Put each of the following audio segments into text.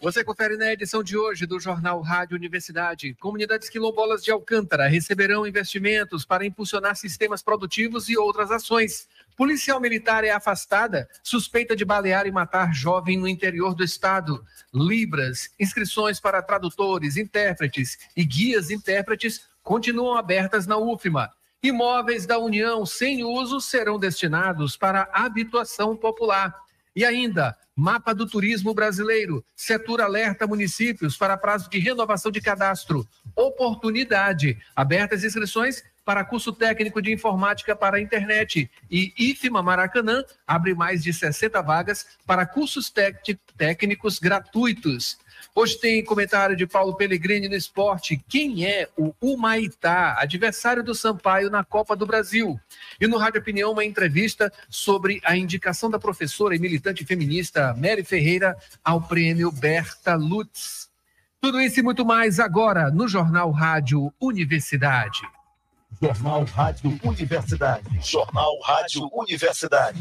Você confere na edição de hoje do Jornal Rádio Universidade. Comunidades quilombolas de Alcântara receberão investimentos para impulsionar sistemas produtivos e outras ações. Policial militar é afastada, suspeita de balear e matar jovem no interior do estado. Libras, inscrições para tradutores, intérpretes e guias intérpretes continuam abertas na UFMA. Imóveis da União sem uso serão destinados para habitação popular. E ainda, mapa do turismo brasileiro. Setor alerta municípios para prazo de renovação de cadastro. Oportunidade. Abertas inscrições para curso técnico de informática para a internet. E IFMA Maracanã abre mais de 60 vagas para cursos técnicos gratuitos. Hoje tem comentário de Paulo Pellegrini no esporte. Quem é o Humaitá, adversário do Sampaio na Copa do Brasil? E no Rádio Opinião, uma entrevista sobre a indicação da professora e militante feminista Mary Ferreira ao prêmio Berta Lutz. Tudo isso e muito mais agora no Jornal Rádio Universidade. Jornal Rádio Universidade. Jornal Rádio Universidade.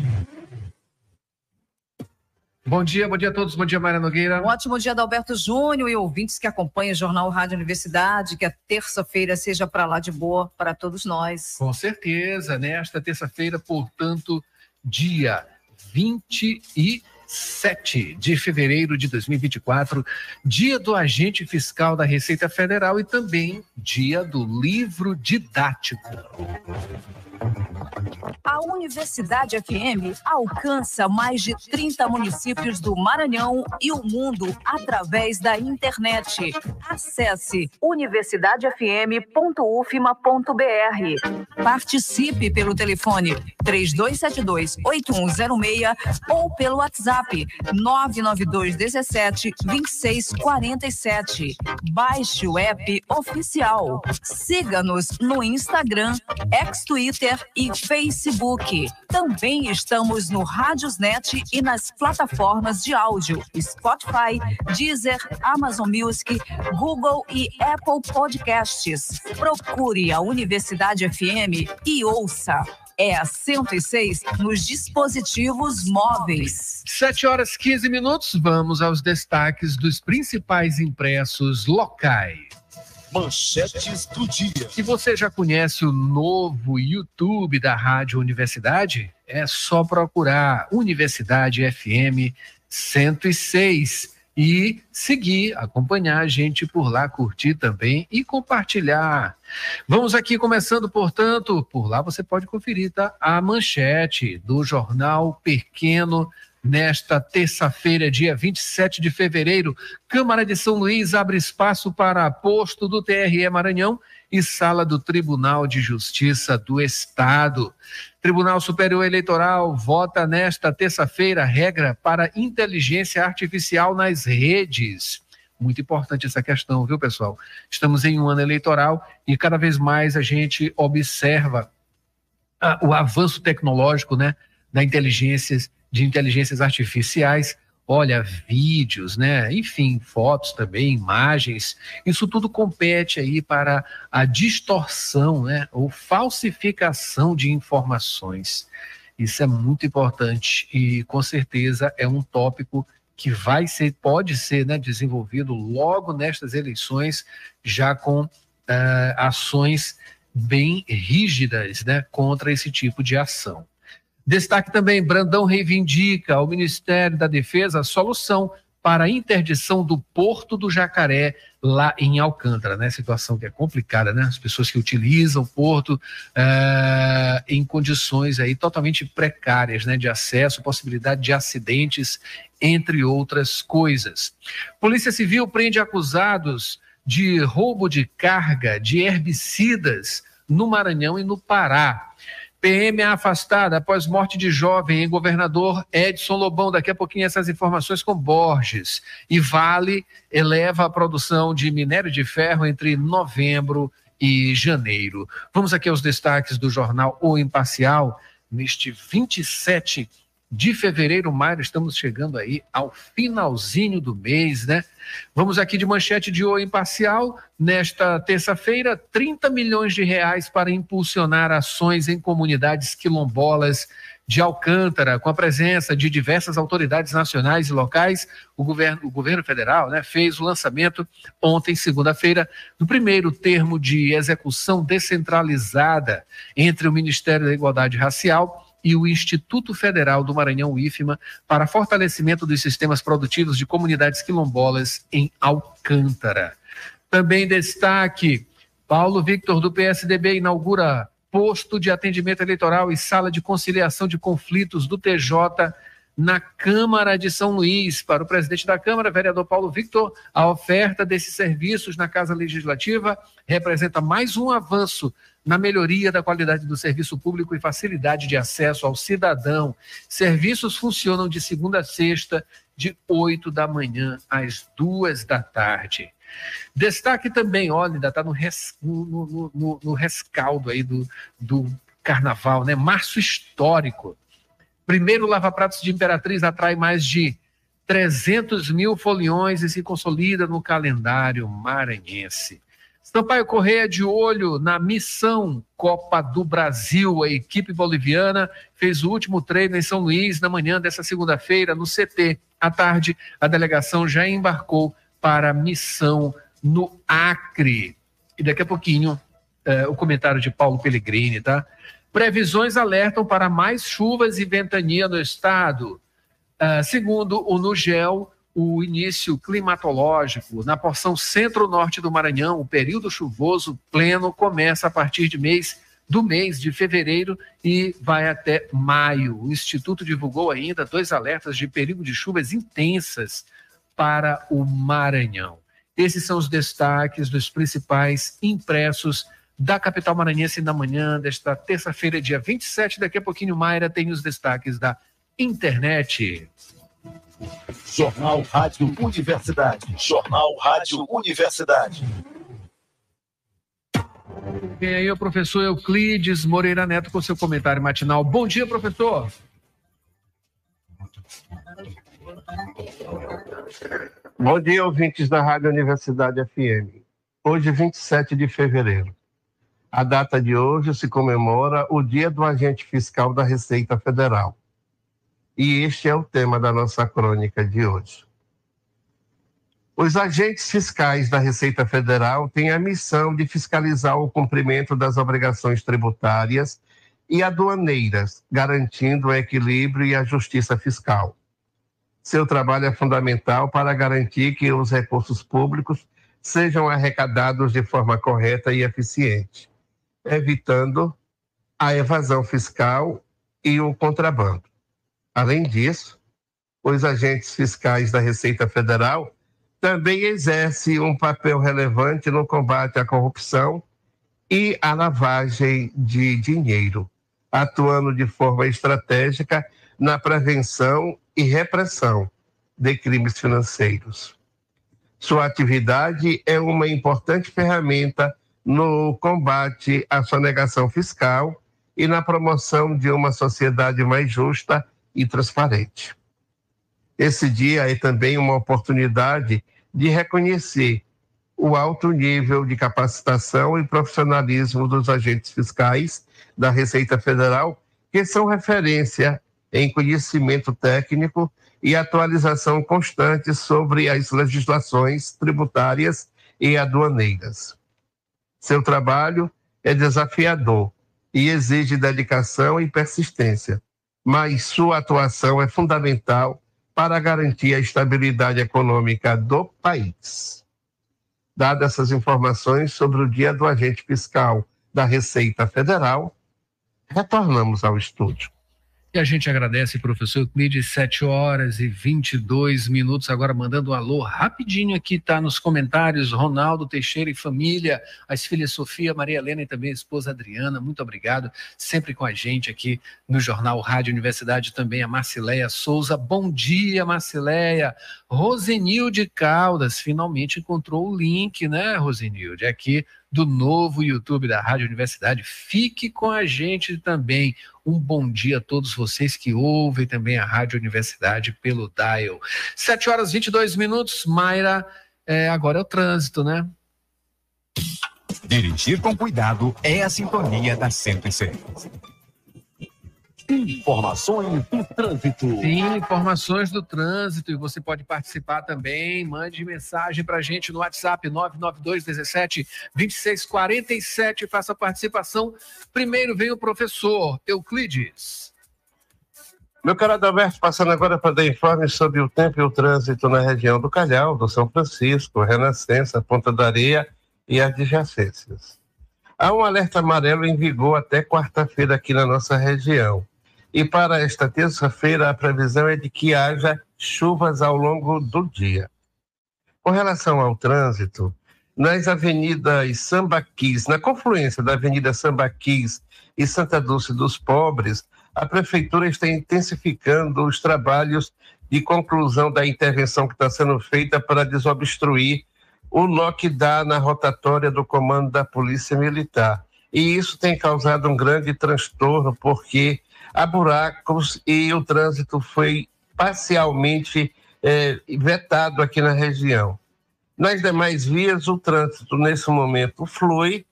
Bom dia, bom dia a todos. Bom dia, Maria Nogueira. Um ótimo dia, Alberto Júnior e ouvintes que acompanham o Jornal Rádio Universidade. Que a terça-feira seja para lá de boa para todos nós. Com certeza, nesta terça-feira, portanto, dia 20 e 7 de fevereiro de 2024, dia do agente fiscal da Receita Federal e também dia do livro didático. A Universidade FM alcança mais de 30 municípios do Maranhão e o mundo através da internet. Acesse universidadefm.ufma.br. Participe pelo telefone 3272-8106 ou pelo WhatsApp 992 17 2647. Baixe o app oficial. Siga-nos no Instagram, ex-Twitter e Facebook. Também estamos no Rádiosnet e nas plataformas de áudio Spotify, Deezer, Amazon Music, Google e Apple Podcasts. Procure a Universidade FM e ouça é a 106 nos dispositivos móveis. 7 horas 15 minutos, vamos aos destaques dos principais impressos locais. Manchetes do dia. Se você já conhece o novo YouTube da Rádio Universidade, é só procurar Universidade FM 106 e seguir, acompanhar a gente por lá, curtir também e compartilhar. Vamos aqui começando, portanto, por lá você pode conferir tá? a manchete do jornal Pequeno nesta terça-feira, dia 27 de fevereiro. Câmara de São Luís abre espaço para posto do TRE Maranhão e sala do Tribunal de Justiça do Estado. Tribunal Superior Eleitoral vota nesta terça-feira regra para inteligência artificial nas redes. Muito importante essa questão, viu, pessoal? Estamos em um ano eleitoral e cada vez mais a gente observa ah, o avanço tecnológico, né, da inteligência, de inteligências artificiais olha, vídeos, né? Enfim, fotos também, imagens. Isso tudo compete aí para a distorção, né? Ou falsificação de informações. Isso é muito importante e com certeza é um tópico que vai ser, pode ser, né, desenvolvido logo nestas eleições, já com uh, ações bem rígidas, né, contra esse tipo de ação. Destaque também: Brandão reivindica ao Ministério da Defesa a solução para a interdição do Porto do Jacaré lá em Alcântara, né? Situação que é complicada, né? As pessoas que utilizam o porto é, em condições aí totalmente precárias, né? De acesso, possibilidade de acidentes, entre outras coisas. Polícia Civil prende acusados de roubo de carga de herbicidas no Maranhão e no Pará. PM é afastada após morte de jovem em governador Edson Lobão. Daqui a pouquinho essas informações com Borges. E Vale eleva a produção de minério de ferro entre novembro e janeiro. Vamos aqui aos destaques do jornal O Imparcial, neste 27 de fevereiro, maio, estamos chegando aí ao finalzinho do mês, né? Vamos aqui de manchete de O imparcial. Nesta terça-feira, 30 milhões de reais para impulsionar ações em comunidades quilombolas de Alcântara, com a presença de diversas autoridades nacionais e locais, o governo, o governo federal né, fez o lançamento ontem, segunda-feira, do primeiro termo de execução descentralizada entre o Ministério da Igualdade Racial e o Instituto Federal do Maranhão IFMA para fortalecimento dos sistemas produtivos de comunidades quilombolas em Alcântara. Também destaque: Paulo Victor do PSDB inaugura posto de atendimento eleitoral e sala de conciliação de conflitos do TJ na Câmara de São Luís. Para o presidente da Câmara, vereador Paulo Victor, a oferta desses serviços na Casa Legislativa representa mais um avanço na melhoria da qualidade do serviço público e facilidade de acesso ao cidadão. Serviços funcionam de segunda a sexta, de 8 da manhã às duas da tarde. Destaque também, olha, ainda está no, res, no, no, no, rescaldo aí do, do carnaval, né? Março histórico. Primeiro Lava Pratos de Imperatriz atrai mais de 300 mil foliões e se consolida no calendário maranhense. Sampaio Correia de olho na missão Copa do Brasil. A equipe boliviana fez o último treino em São Luís na manhã dessa segunda-feira no CT. À tarde, a delegação já embarcou para a missão no Acre. E daqui a pouquinho, é, o comentário de Paulo Pellegrini, tá? Previsões alertam para mais chuvas e ventania no estado. Uh, segundo o Nugel, o início climatológico na porção centro-norte do Maranhão, o período chuvoso pleno começa a partir de mês do mês de fevereiro e vai até maio. O Instituto divulgou ainda dois alertas de perigo de chuvas intensas para o Maranhão. Esses são os destaques dos principais impressos da capital maranhense na manhã desta terça-feira, dia 27. Daqui a pouquinho, Mayra tem os destaques da internet. Jornal Rádio Universidade. Jornal Rádio Universidade. Vem aí o professor Euclides Moreira Neto com seu comentário matinal. Bom dia, professor. Bom dia, ouvintes da Rádio Universidade FM. Hoje, 27 de fevereiro. A data de hoje se comemora o Dia do Agente Fiscal da Receita Federal. E este é o tema da nossa crônica de hoje. Os agentes fiscais da Receita Federal têm a missão de fiscalizar o cumprimento das obrigações tributárias e aduaneiras, garantindo o equilíbrio e a justiça fiscal. Seu trabalho é fundamental para garantir que os recursos públicos sejam arrecadados de forma correta e eficiente, evitando a evasão fiscal e o contrabando. Além disso, os agentes fiscais da Receita Federal também exercem um papel relevante no combate à corrupção e à lavagem de dinheiro, atuando de forma estratégica na prevenção e repressão de crimes financeiros. Sua atividade é uma importante ferramenta no combate à sonegação fiscal e na promoção de uma sociedade mais justa e transparente. Esse dia é também uma oportunidade de reconhecer o alto nível de capacitação e profissionalismo dos agentes fiscais da Receita Federal, que são referência em conhecimento técnico e atualização constante sobre as legislações tributárias e aduaneiras. Seu trabalho é desafiador e exige dedicação e persistência, mas sua atuação é fundamental para garantir a estabilidade econômica do país. Dadas essas informações sobre o Dia do Agente Fiscal da Receita Federal, retornamos ao estúdio. E a gente agradece, professor Euclides, 7 horas e 22 minutos. Agora mandando um alô rapidinho aqui, tá nos comentários. Ronaldo Teixeira e família, as filhas Sofia, Maria Helena e também a esposa Adriana. Muito obrigado, sempre com a gente aqui no Jornal Rádio Universidade. Também a Marcileia Souza. Bom dia, Marcileia. Rosenilde Caldas, finalmente encontrou o link, né, Rosenilde? Aqui do novo YouTube da Rádio Universidade. Fique com a gente também. Um bom dia a todos vocês que ouvem também a Rádio Universidade pelo Dial. 7 horas 22 minutos. Mayra, é, agora é o trânsito, né? Dirigir com cuidado é a sintonia da 106. Informações do trânsito. Sim, informações do trânsito. E você pode participar também. Mande mensagem para a gente no WhatsApp 992 17 2647. Faça a participação. Primeiro vem o professor Euclides. Meu caro Adalberto, passando agora para dar informes sobre o tempo e o trânsito na região do Calhau, do São Francisco, Renascença, Ponta da Areia e adjacências. Há um alerta amarelo em vigor até quarta-feira aqui na nossa região. E para esta terça-feira, a previsão é de que haja chuvas ao longo do dia. Com relação ao trânsito, nas avenidas Sambaquis, na confluência da Avenida Sambaquis e Santa Dulce dos Pobres, a Prefeitura está intensificando os trabalhos de conclusão da intervenção que está sendo feita para desobstruir o lockdown na rotatória do comando da Polícia Militar. E isso tem causado um grande transtorno, porque há buracos e o trânsito foi parcialmente é, vetado aqui na região. Nas demais vias, o trânsito nesse momento flui,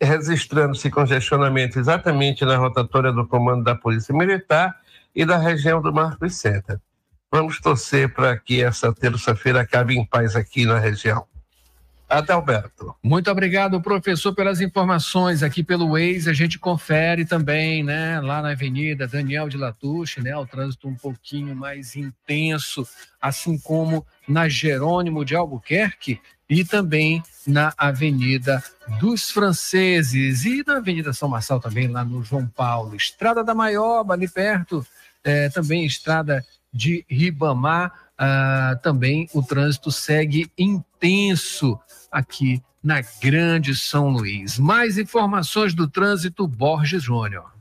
registrando-se congestionamento exatamente na rotatória do comando da Polícia Militar e da região do Marcos Center. Vamos torcer para que essa terça-feira acabe em paz aqui na região. Adalberto. Muito obrigado, professor, pelas informações aqui pelo Waze. A gente confere também, né, lá na Avenida Daniel de Latouche, né, o trânsito um pouquinho mais intenso, assim como na Jerônimo de Albuquerque e também na Avenida dos Franceses e na Avenida São Marçal também, lá no João Paulo. Estrada da Maioba, ali perto, é, também Estrada de Ribamar, ah, também o trânsito segue intenso aqui na Grande São Luís. Mais informações do trânsito Borges Júnior.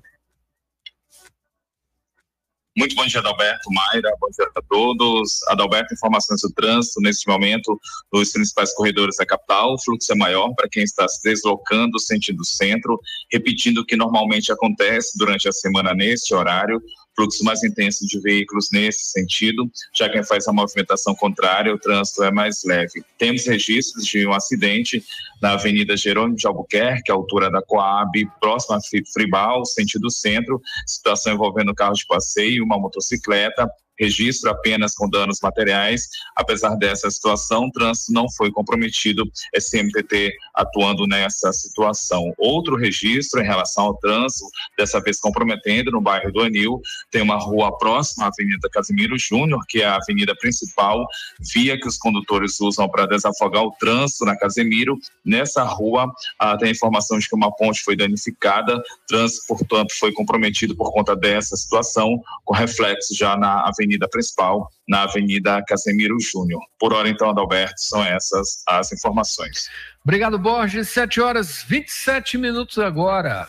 Muito bom dia, Adalberto, Mayra, bom dia a todos. Adalberto, informações do trânsito, neste momento, nos principais corredores da capital, o fluxo é maior para quem está se deslocando sentido centro, repetindo o que normalmente acontece durante a semana neste horário, fluxo mais intenso de veículos nesse sentido, já quem faz a movimentação contrária, o trânsito é mais leve. Temos registros de um acidente na Avenida Jerônimo de Albuquerque, altura da Coab, próxima a Fribal, sentido centro, situação envolvendo carro de passeio, uma motocicleta, registro apenas com danos materiais. Apesar dessa situação, o trânsito não foi comprometido, SMTT atuando nessa situação. Outro registro em relação ao trânsito, dessa vez comprometendo no bairro do Anil, tem uma rua próxima à Avenida Casimiro Júnior, que é a avenida principal, via que os condutores usam para desafogar o trânsito na Casimiro. Nessa rua, ah, tem informação de que uma ponte foi danificada, trânsito, portanto, foi comprometido por conta dessa situação, com reflexo já na avenida avenida principal, na Avenida Casemiro Júnior. Por hora, então, Adalberto, são essas as informações. Obrigado, Borges. 7 horas 27 minutos agora.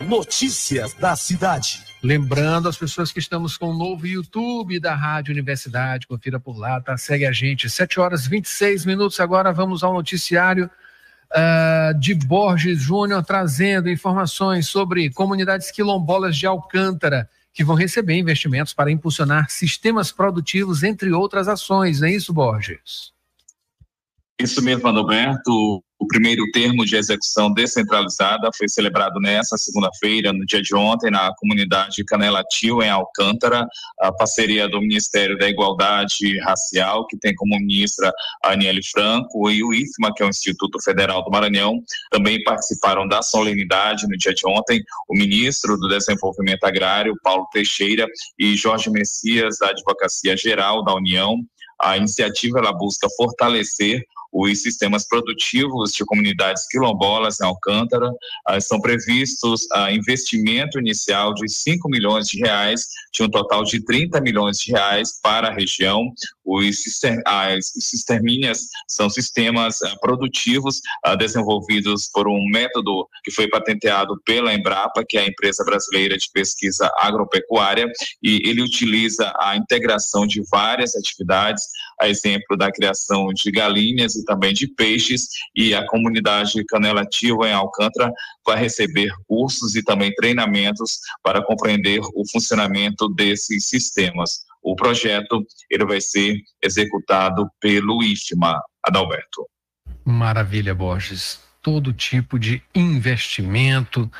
Notícias da cidade. Lembrando as pessoas que estamos com o novo YouTube da Rádio Universidade, confira por lá, tá? Segue a gente. 7 horas 26 minutos agora, vamos ao noticiário uh, de Borges Júnior trazendo informações sobre comunidades quilombolas de Alcântara que vão receber investimentos para impulsionar sistemas produtivos, entre outras ações, não é isso, Borges? Isso mesmo, Adalberto. O primeiro termo de execução descentralizada foi celebrado nessa segunda-feira, no dia de ontem, na comunidade Canela Tio, em Alcântara, a parceria do Ministério da Igualdade Racial, que tem como ministra a Aniele Franco, e o IFMA, que é o Instituto Federal do Maranhão, também participaram da solenidade no dia de ontem, o ministro do Desenvolvimento Agrário, Paulo Teixeira, e Jorge Messias, da Advocacia Geral da União. A iniciativa ela busca fortalecer os sistemas produtivos de comunidades quilombolas em Alcântara. Ah, são previstos ah, investimento inicial de 5 milhões de reais, de um total de 30 milhões de reais para a região. Os, as são sistemas ah, produtivos desenvolvidos por um método que foi patenteado pela Embrapa, que é a empresa brasileira de pesquisa agropecuária, e ele utiliza a integração de várias atividades, a exemplo da criação de galinhas e também de peixes, e a comunidade canelativa em Alcântara vai receber cursos e também treinamentos para compreender o funcionamento desses sistemas. O projeto ele vai ser executado pelo IFMA, Adalberto. Maravilha, Borges. Todo tipo de investimento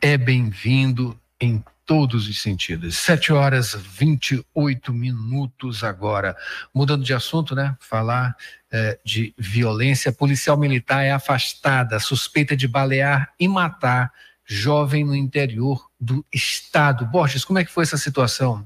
é bem-vindo em todos os sentidos. 7 horas 28 minutos agora. Mudando de assunto, né? Falar é, de violência. Policial militar é afastada, suspeita de balear e matar jovem no interior do estado. Borges, como é que foi essa situação?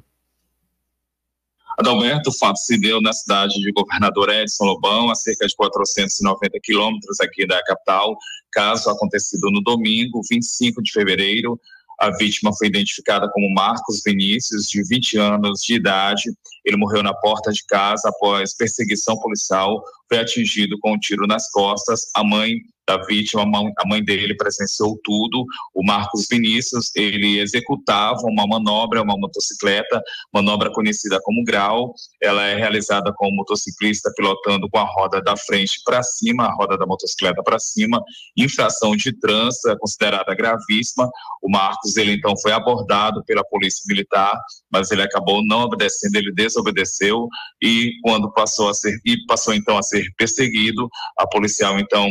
Adalberto, o fato se deu na cidade de Governador Edson Lobão, a cerca de 490 quilômetros aqui da capital. Caso acontecido no domingo, 25 de fevereiro, a vítima foi identificada como Marcos Vinícius, de 20 anos de idade. Ele morreu na porta de casa após perseguição policial, foi atingido com um tiro nas costas. A mãe da vítima, a mãe dele presenciou tudo. O Marcos Vinícius, ele executava uma manobra, uma motocicleta, manobra conhecida como grau. Ela é realizada com o motociclista pilotando com a roda da frente para cima, a roda da motocicleta para cima. Infração de trânsito é considerada gravíssima. O Marcos, ele então foi abordado pela polícia militar, mas ele acabou não obedecendo, ele desobedeceu e quando passou a ser e passou então a ser perseguido, a policial então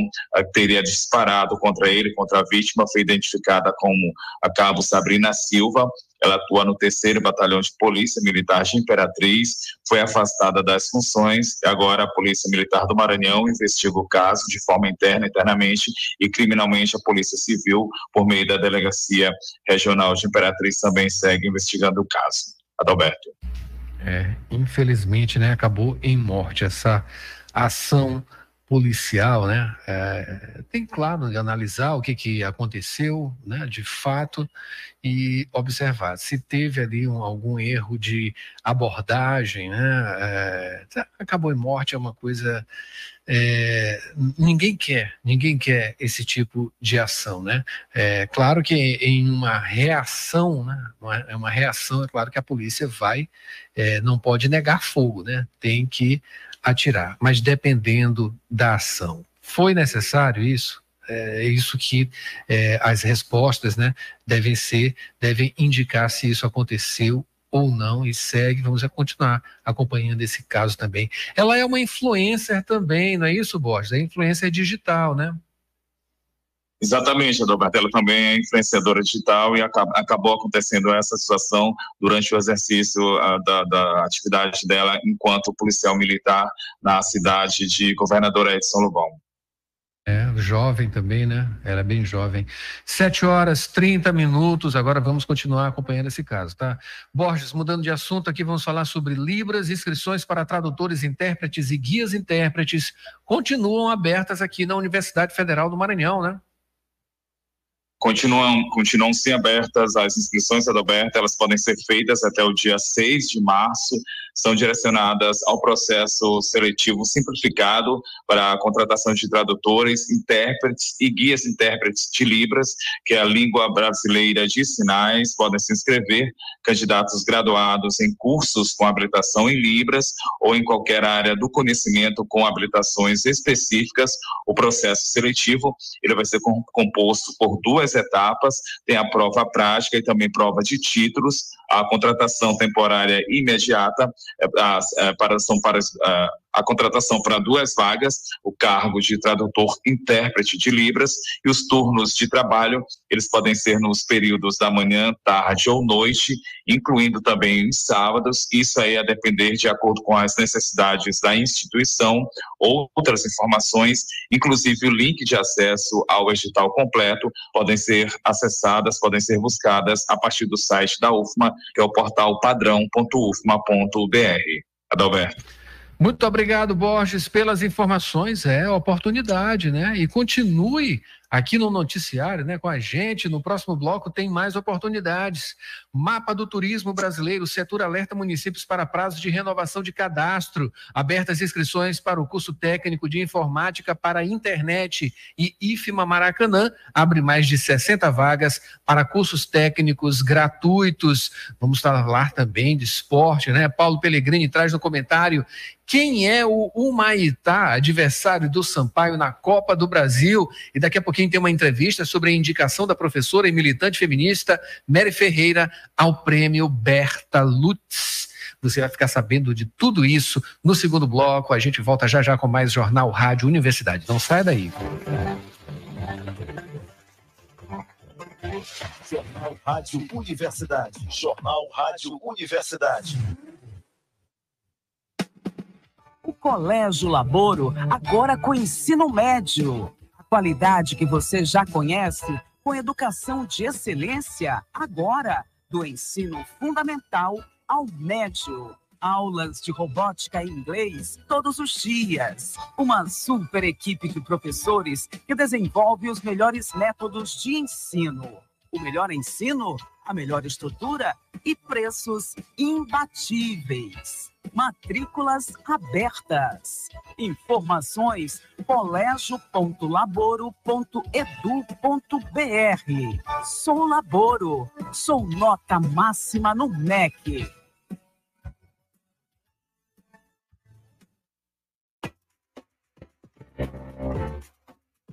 teve teria disparado contra ele, contra a vítima, foi identificada como a cabo Sabrina Silva. Ela atua no terceiro batalhão de polícia militar de Imperatriz, foi afastada das funções. Agora a Polícia Militar do Maranhão investiga o caso de forma interna, internamente e criminalmente a Polícia Civil, por meio da Delegacia Regional de Imperatriz, também segue investigando o caso. Adalberto. É, infelizmente, né, acabou em morte essa ação policial, né, é, tem claro de analisar o que, que aconteceu, né, de fato e observar se teve ali um, algum erro de abordagem, né, é, acabou em morte é uma coisa é, ninguém quer, ninguém quer esse tipo de ação, né? É claro que em uma reação, né? Uma, é uma reação, é claro que a polícia vai, é, não pode negar fogo, né? Tem que atirar, mas dependendo da ação. Foi necessário isso? É isso que é, as respostas né, devem ser, devem indicar se isso aconteceu ou não e segue, vamos continuar acompanhando esse caso também. Ela é uma influencer também, não é isso, Borges? É influencer digital, né? Exatamente, a Ela também é influenciadora digital e acabou acontecendo essa situação durante o exercício uh, da, da, atividade dela enquanto policial militar na cidade de Governador Edson Lobão. É, jovem também, né? Era é bem jovem. Sete horas, 30 minutos. Agora vamos continuar acompanhando esse caso, tá? Borges, mudando de assunto aqui, vamos falar sobre Libras. Inscrições para tradutores, intérpretes e guias intérpretes continuam abertas aqui na Universidade Federal do Maranhão, né? Continuam, continuam sem abertas, as inscrições abertas, elas podem ser feitas até o dia 6 de março, são direcionadas ao processo seletivo simplificado para a contratação de tradutores, intérpretes e guias intérpretes de Libras, que é a língua brasileira de sinais, podem se inscrever candidatos graduados em cursos com habilitação em Libras ou em qualquer área do conhecimento com habilitações específicas. O processo seletivo ele vai ser composto por duas etapas, tem a prova prática e também prova de títulos, a contratação temporária imediata, é, é, para, são para a contratação para duas vagas, o cargo de tradutor intérprete de Libras e os turnos de trabalho, eles podem ser nos períodos da manhã, tarde ou noite, incluindo também os sábados, isso aí a depender de acordo com as necessidades da instituição, outras informações, inclusive o link de acesso ao edital completo, podem ser acessadas, podem ser buscadas a partir do site da UFMA, que é o portal padrão.ufma.br. Adalberto. Muito obrigado, Borges, pelas informações. É oportunidade, né? E continue aqui no noticiário, né, com a gente. No próximo bloco tem mais oportunidades. Mapa do turismo brasileiro, setor alerta municípios para prazos de renovação de cadastro. Abertas inscrições para o curso técnico de informática para internet e IFMA Maracanã abre mais de 60 vagas para cursos técnicos gratuitos. Vamos falar também de esporte, né? Paulo Pellegrini traz no comentário quem é o Humaitá, adversário do Sampaio na Copa do Brasil. E daqui a pouquinho tem uma entrevista sobre a indicação da professora e militante feminista Mary Ferreira ao prêmio Berta Lutz. Você vai ficar sabendo de tudo isso no segundo bloco. A gente volta já já com mais Jornal Rádio Universidade. Não sai daí. Jornal Rádio Universidade. Jornal Rádio Universidade. O Colégio Laboro, agora com ensino médio. Qualidade que você já conhece, com educação de excelência, agora, do ensino fundamental ao médio. Aulas de robótica e inglês todos os dias. Uma super equipe de professores que desenvolve os melhores métodos de ensino. O melhor ensino, a melhor estrutura e preços imbatíveis matrículas abertas. Informações colégio.laboro.edu.br. Sou Laboro, sou nota máxima no MEC.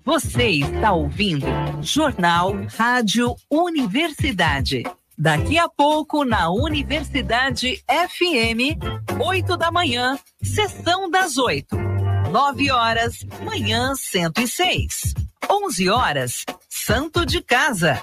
Você está ouvindo Jornal Rádio Universidade. Daqui a pouco, na Universidade FM, 8 da manhã, sessão das 8. 9 horas, manhã 106. 11 horas, Santo de Casa.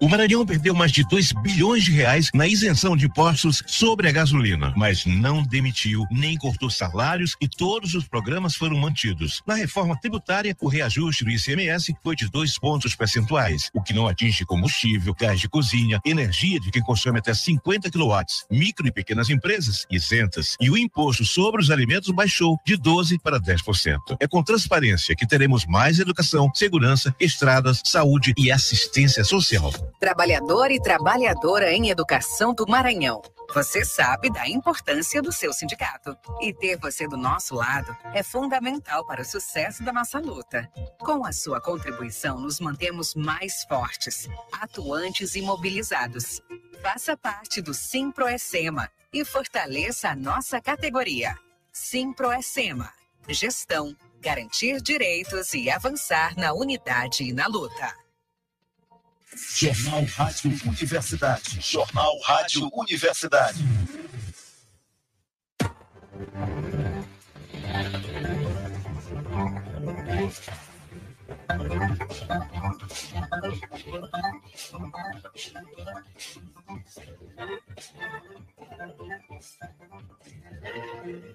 O Maranhão perdeu mais de 2 bilhões de reais na isenção de impostos sobre a gasolina, mas não demitiu nem cortou salários e todos os programas foram mantidos. Na reforma tributária, o reajuste do ICMS foi de dois pontos percentuais, o que não atinge combustível, gás de cozinha, energia de quem consome até 50 kW, micro e pequenas empresas isentas, e o imposto sobre os alimentos baixou de 12 para 10%. É com transparência que teremos mais educação, segurança, estradas, saúde e assistência social. Trabalhador e trabalhadora em educação do Maranhão. Você sabe da importância do seu sindicato. E ter você do nosso lado é fundamental para o sucesso da nossa luta. Com a sua contribuição, nos mantemos mais fortes, atuantes e mobilizados. Faça parte do Simproecema e fortaleça a nossa categoria. Simproecema. Gestão, garantir direitos e avançar na unidade e na luta. Jornal Rádio Universidade. Jornal Rádio Universidade.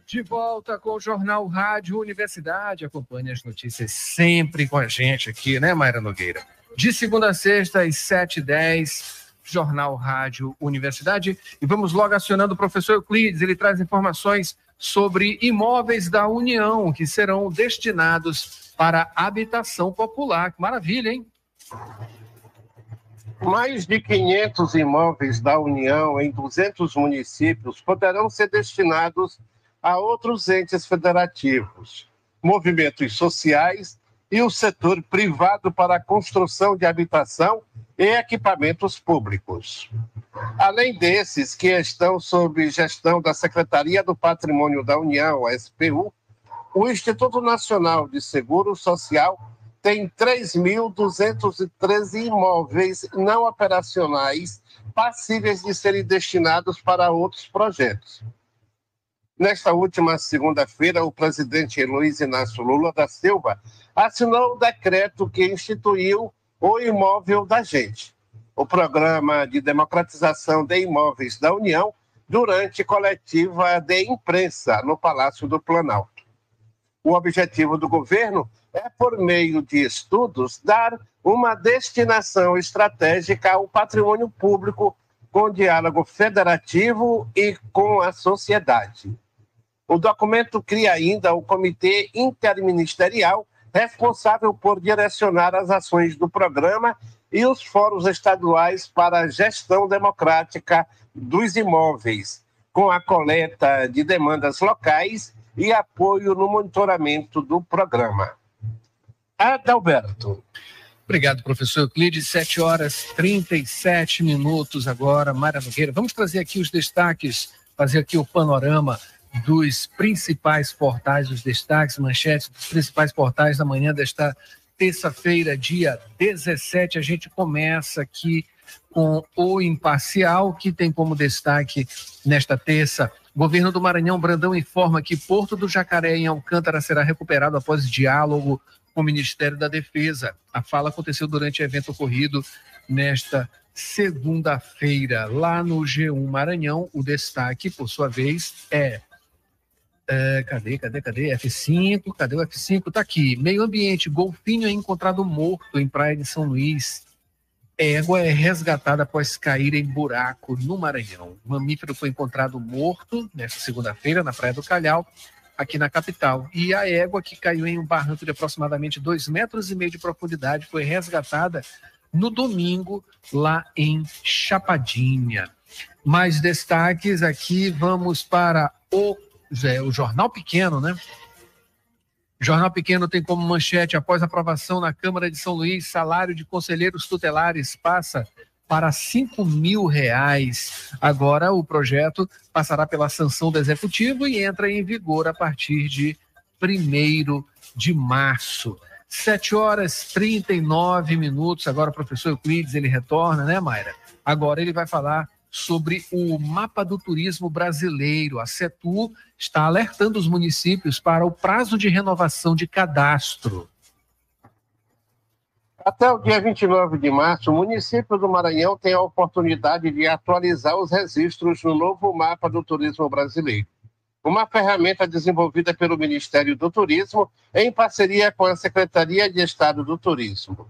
De volta com o Jornal Rádio Universidade. Acompanhe as notícias sempre com a gente aqui, né, Mayra Nogueira? De segunda a sexta, às 7h10, Jornal Rádio Universidade. E vamos logo acionando o professor Euclides, ele traz informações sobre imóveis da União que serão destinados para habitação popular. Que maravilha, hein? Mais de 500 imóveis da União em 200 municípios poderão ser destinados a outros entes federativos, movimentos sociais e o setor privado para a construção de habitação e equipamentos públicos. Além desses, que estão sob gestão da Secretaria do Patrimônio da União, a SPU, o Instituto Nacional de Seguro Social tem 3.213 imóveis não operacionais passíveis de serem destinados para outros projetos. Nesta última segunda-feira, o presidente Luiz Inácio Lula da Silva assinou o decreto que instituiu o Imóvel da Gente, o programa de democratização de imóveis da União, durante coletiva de imprensa no Palácio do Planalto. O objetivo do governo é, por meio de estudos, dar uma destinação estratégica ao patrimônio público com diálogo federativo e com a sociedade. O documento cria ainda o Comitê Interministerial responsável por direcionar as ações do programa e os fóruns estaduais para a gestão democrática dos imóveis, com a coleta de demandas locais e apoio no monitoramento do programa. Adalberto. Obrigado, professor Euclides. 7 horas 37 minutos agora. Mara Nogueira, vamos trazer aqui os destaques, fazer aqui o panorama dos principais portais, os destaques, manchetes dos principais portais da manhã desta terça-feira, dia 17. A gente começa aqui com o Imparcial, que tem como destaque nesta terça. Governo do Maranhão Brandão informa que Porto do Jacaré em Alcântara será recuperado após diálogo com o Ministério da Defesa. A fala aconteceu durante evento ocorrido nesta segunda-feira. Lá no G1 Maranhão, o destaque, por sua vez, é é, cadê, cadê, cadê? F5, cadê o F5? Tá aqui. Meio ambiente, golfinho é encontrado morto em Praia de São Luís. Égua é resgatada após cair em buraco no Maranhão. O mamífero foi encontrado morto nesta segunda-feira na Praia do Calhau, aqui na capital. E a égua, que caiu em um barranco de aproximadamente dois metros e meio de profundidade, foi resgatada no domingo lá em Chapadinha. Mais destaques aqui, vamos para o é, o Jornal Pequeno, né? Jornal Pequeno tem como manchete, após aprovação na Câmara de São Luís, salário de conselheiros tutelares passa para cinco mil reais. Agora o projeto passará pela sanção do Executivo e entra em vigor a partir de 1 de março. 7 horas 39 minutos. Agora o professor Euclides, ele retorna, né, Mayra? Agora ele vai falar sobre o mapa do turismo brasileiro. A CETU está alertando os municípios para o prazo de renovação de cadastro. Até o dia 29 de março, o município do Maranhão tem a oportunidade de atualizar os registros no novo mapa do turismo brasileiro. Uma ferramenta desenvolvida pelo Ministério do Turismo em parceria com a Secretaria de Estado do Turismo.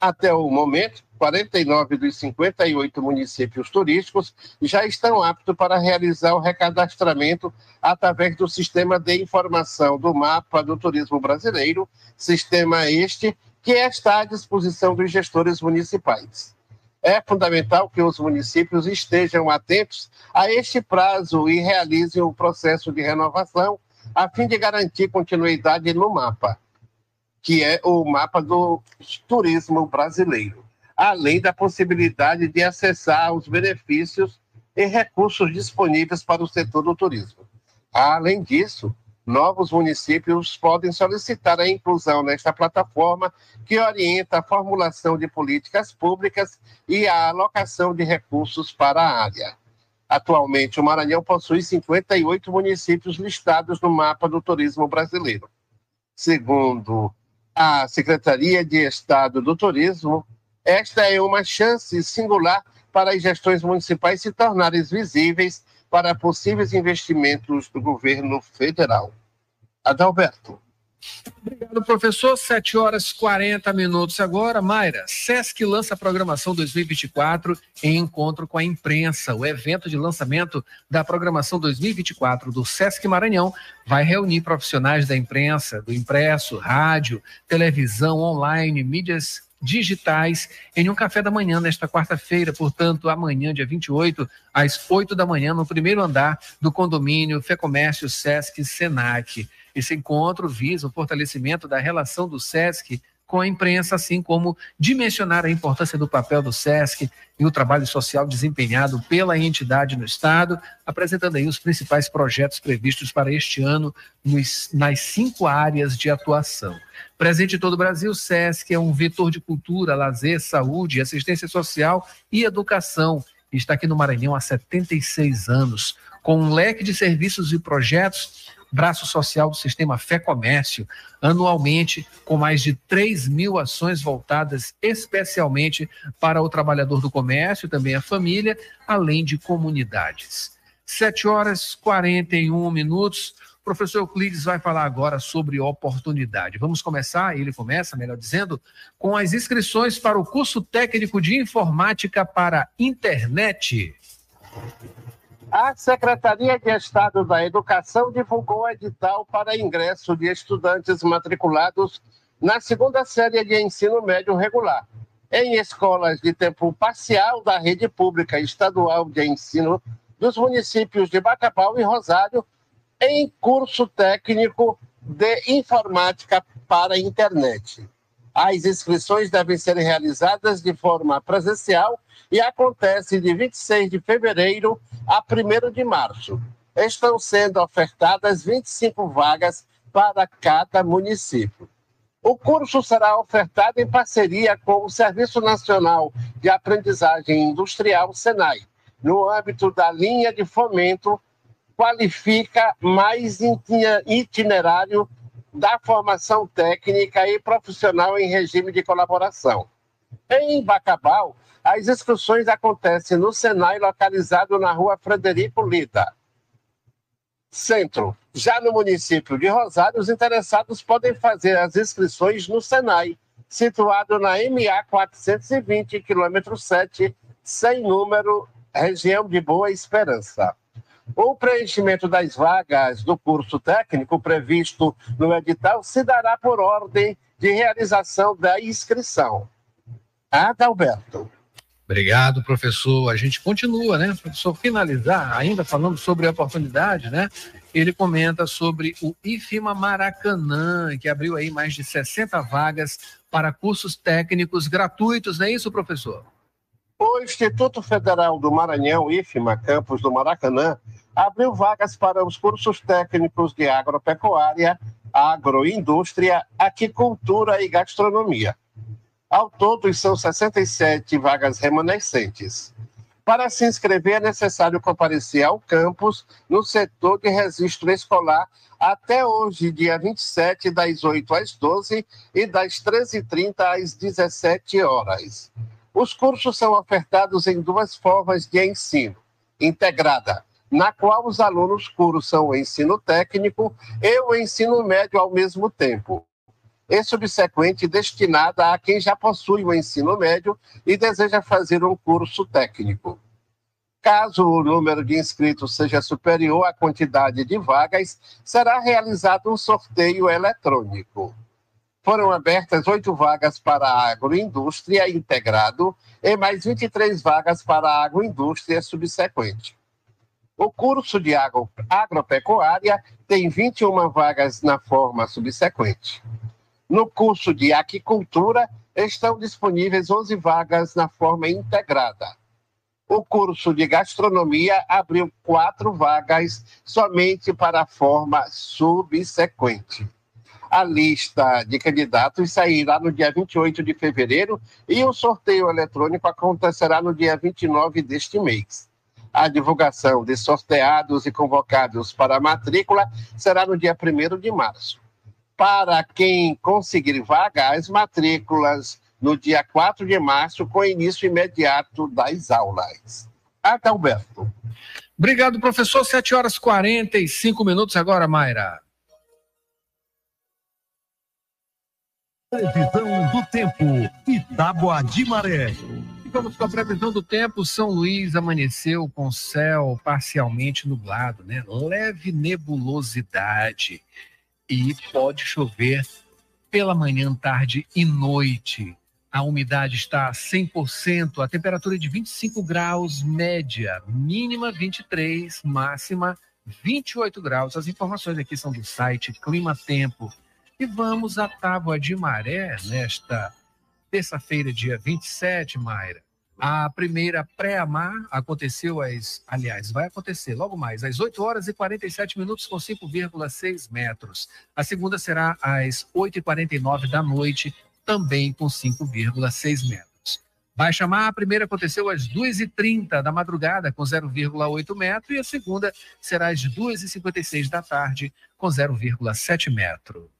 Até o momento, 49 dos 58 municípios turísticos já estão aptos para realizar o recadastramento através do Sistema de Informação do Mapa do Turismo Brasileiro, sistema este que está à disposição dos gestores municipais. É fundamental que os municípios estejam atentos a este prazo e realizem o processo de renovação a fim de garantir continuidade no mapa que é o mapa do turismo brasileiro, além da possibilidade de acessar os benefícios e recursos disponíveis para o setor do turismo. Além disso, novos municípios podem solicitar a inclusão nesta plataforma que orienta a formulação de políticas públicas e a alocação de recursos para a área. Atualmente, o Maranhão possui 58 municípios listados no mapa do turismo brasileiro. Segundo a Secretaria de Estado do Turismo, esta é uma chance singular para as gestões municipais se tornarem visíveis para possíveis investimentos do governo federal. Adalberto. Obrigado, professor. 7 horas 40 minutos agora. Mayra, SESC lança a programação 2024 em encontro com a imprensa. O evento de lançamento da programação 2024 do SESC Maranhão vai reunir profissionais da imprensa, do impresso, rádio, televisão, online, mídias digitais em um café da manhã nesta quarta-feira, portanto, amanhã, dia 28, às 8 da manhã, no primeiro andar do condomínio Fê Comércio Sesc Senac. Esse encontro visa o fortalecimento da relação do SESC com a imprensa, assim como dimensionar a importância do papel do SESC e o trabalho social desempenhado pela entidade no Estado, apresentando aí os principais projetos previstos para este ano nos, nas cinco áreas de atuação. Presente em todo o Brasil, o SESC é um vetor de cultura, lazer, saúde, assistência social e educação. Está aqui no Maranhão há 76 anos, com um leque de serviços e projetos braço social do sistema Fé Comércio, anualmente com mais de 3 mil ações voltadas especialmente para o trabalhador do comércio, também a família, além de comunidades. 7 horas 41 minutos. O professor Euclides vai falar agora sobre oportunidade. Vamos começar, ele começa, melhor dizendo, com as inscrições para o curso técnico de informática para internet. A Secretaria de Estado da Educação divulgou edital para ingresso de estudantes matriculados na segunda série de ensino médio regular em escolas de tempo parcial da rede pública estadual de ensino dos municípios de Bacabal e Rosário em curso técnico de informática para internet. As inscrições devem ser realizadas de forma presencial e acontece de 26 de fevereiro a 1 de março. Estão sendo ofertadas 25 vagas para cada município. O curso será ofertado em parceria com o Serviço Nacional de Aprendizagem Industrial, SENAI, no âmbito da linha de fomento Qualifica Mais Itinerário da Formação Técnica e Profissional em Regime de Colaboração. Em Bacabal, as inscrições acontecem no Senai, localizado na rua Frederico Lida. Centro. Já no município de Rosário, os interessados podem fazer as inscrições no Senai, situado na MA 420, quilômetro 7, sem número, região de Boa Esperança. O preenchimento das vagas do curso técnico previsto no edital se dará por ordem de realização da inscrição. Adalberto. Obrigado, professor. A gente continua, né? Professor, finalizar, ainda falando sobre a oportunidade, né? Ele comenta sobre o IFIMA Maracanã, que abriu aí mais de 60 vagas para cursos técnicos gratuitos, não é isso, professor? O Instituto Federal do Maranhão, IFMA, campus do Maracanã, abriu vagas para os cursos técnicos de agropecuária, agroindústria, aquicultura e gastronomia. Ao todo, são 67 vagas remanescentes. Para se inscrever, é necessário comparecer ao campus no setor de registro escolar até hoje, dia 27, das 8 às 12 e das 13h30 às 17 horas. Os cursos são ofertados em duas formas de ensino: integrada, na qual os alunos cursam o ensino técnico e o ensino médio ao mesmo tempo e subsequente destinada a quem já possui o ensino médio e deseja fazer um curso técnico. Caso o número de inscritos seja superior à quantidade de vagas, será realizado um sorteio eletrônico. Foram abertas oito vagas para a agroindústria integrado e mais 23 vagas para a agroindústria subsequente. O curso de agro, agropecuária tem 21 vagas na forma subsequente. No curso de aquicultura, estão disponíveis 11 vagas na forma integrada. O curso de gastronomia abriu quatro vagas somente para a forma subsequente. A lista de candidatos sairá no dia 28 de fevereiro e o sorteio eletrônico acontecerá no dia 29 deste mês. A divulgação de sorteados e convocados para a matrícula será no dia 1 de março para quem conseguir vaga, as matrículas no dia 4 de março, com início imediato das aulas. Adalberto. Obrigado, professor. 7 horas e 45 minutos agora, Mayra. Previsão do tempo, Itágua de Maré. E vamos com a previsão do tempo. São Luís amanheceu com céu parcialmente nublado, né? Leve nebulosidade e pode chover pela manhã, tarde e noite. A umidade está a 100%, a temperatura é de 25 graus média, mínima 23, máxima 28 graus. As informações aqui são do site Clima Tempo. E vamos à tábua de maré nesta terça-feira, dia 27, Mayra. A primeira pré-amar aconteceu às, aliás, vai acontecer logo mais, às 8 horas e 47 minutos com 5,6 metros. A segunda será às 8h49 da noite, também com 5,6 metros. Baixa mar, a primeira aconteceu às 2h30 da madrugada, com 0,8 metro, e a segunda será às 2h56 da tarde, com 0,7 metro.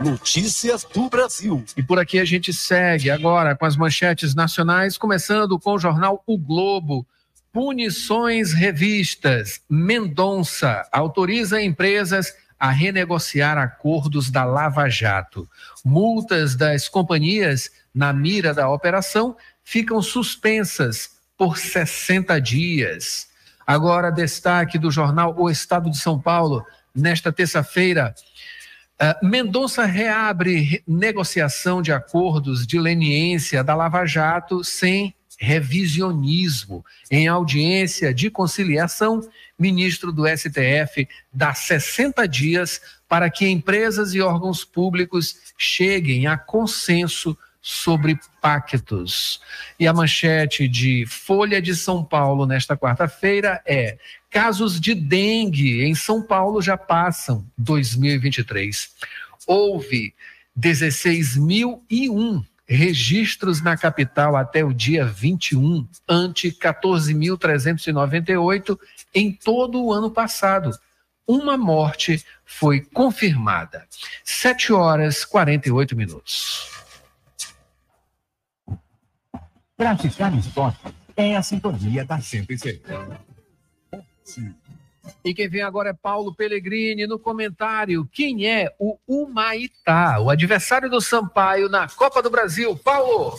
Notícias do Brasil. E por aqui a gente segue agora com as manchetes nacionais, começando com o jornal O Globo. Punições revistas. Mendonça autoriza empresas a renegociar acordos da Lava Jato. Multas das companhias na mira da operação ficam suspensas por 60 dias. Agora, destaque do jornal O Estado de São Paulo, nesta terça-feira. Uh, Mendonça reabre negociação de acordos de leniência da Lava Jato sem revisionismo. Em audiência de conciliação, ministro do STF dá 60 dias para que empresas e órgãos públicos cheguem a consenso sobre pactos. E a manchete de Folha de São Paulo nesta quarta-feira é: casos de dengue em São Paulo já passam 2023. Houve 16.001 registros na capital até o dia 21, ante 14.398 em todo o ano passado. Uma morte foi confirmada. 7 horas 48 minutos. Praticar esporte é a sintonia da 106. E quem vem agora é Paulo Pellegrini no comentário. Quem é o Humaitá, o adversário do Sampaio na Copa do Brasil? Paulo!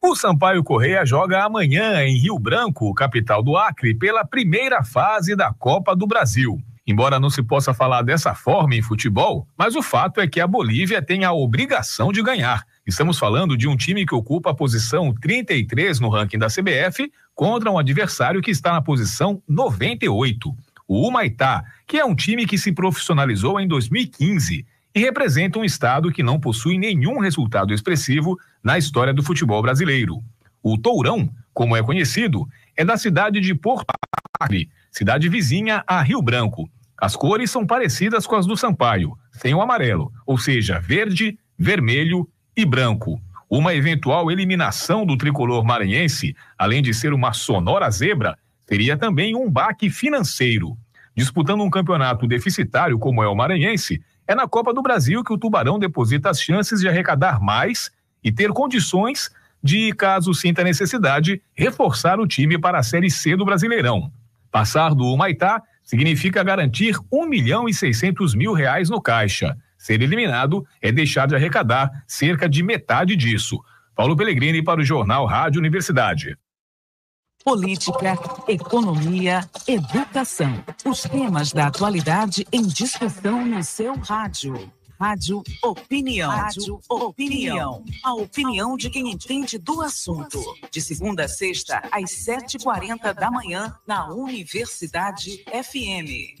O Sampaio Correia joga amanhã em Rio Branco, capital do Acre, pela primeira fase da Copa do Brasil. Embora não se possa falar dessa forma em futebol, mas o fato é que a Bolívia tem a obrigação de ganhar. Estamos falando de um time que ocupa a posição 33 no ranking da CBF contra um adversário que está na posição 98. O Humaitá, que é um time que se profissionalizou em 2015 e representa um estado que não possui nenhum resultado expressivo na história do futebol brasileiro. O Tourão, como é conhecido, é da cidade de Porto Alegre, cidade vizinha a Rio Branco. As cores são parecidas com as do Sampaio, sem o amarelo, ou seja, verde, vermelho e branco. Uma eventual eliminação do tricolor maranhense, além de ser uma sonora zebra, teria também um baque financeiro. Disputando um campeonato deficitário como é o maranhense, é na Copa do Brasil que o Tubarão deposita as chances de arrecadar mais e ter condições de, caso sinta necessidade, reforçar o time para a Série C do Brasileirão. Passar do Humaitá significa garantir um milhão e seiscentos mil reais no caixa. Ser eliminado é deixar de arrecadar cerca de metade disso. Paulo Pellegrini para o Jornal Rádio Universidade. Política, economia, educação. Os temas da atualidade em discussão no seu rádio. Rádio Opinião. Rádio Opinião. A opinião de quem entende do assunto. De segunda a sexta, às 7h40 da manhã, na Universidade FM.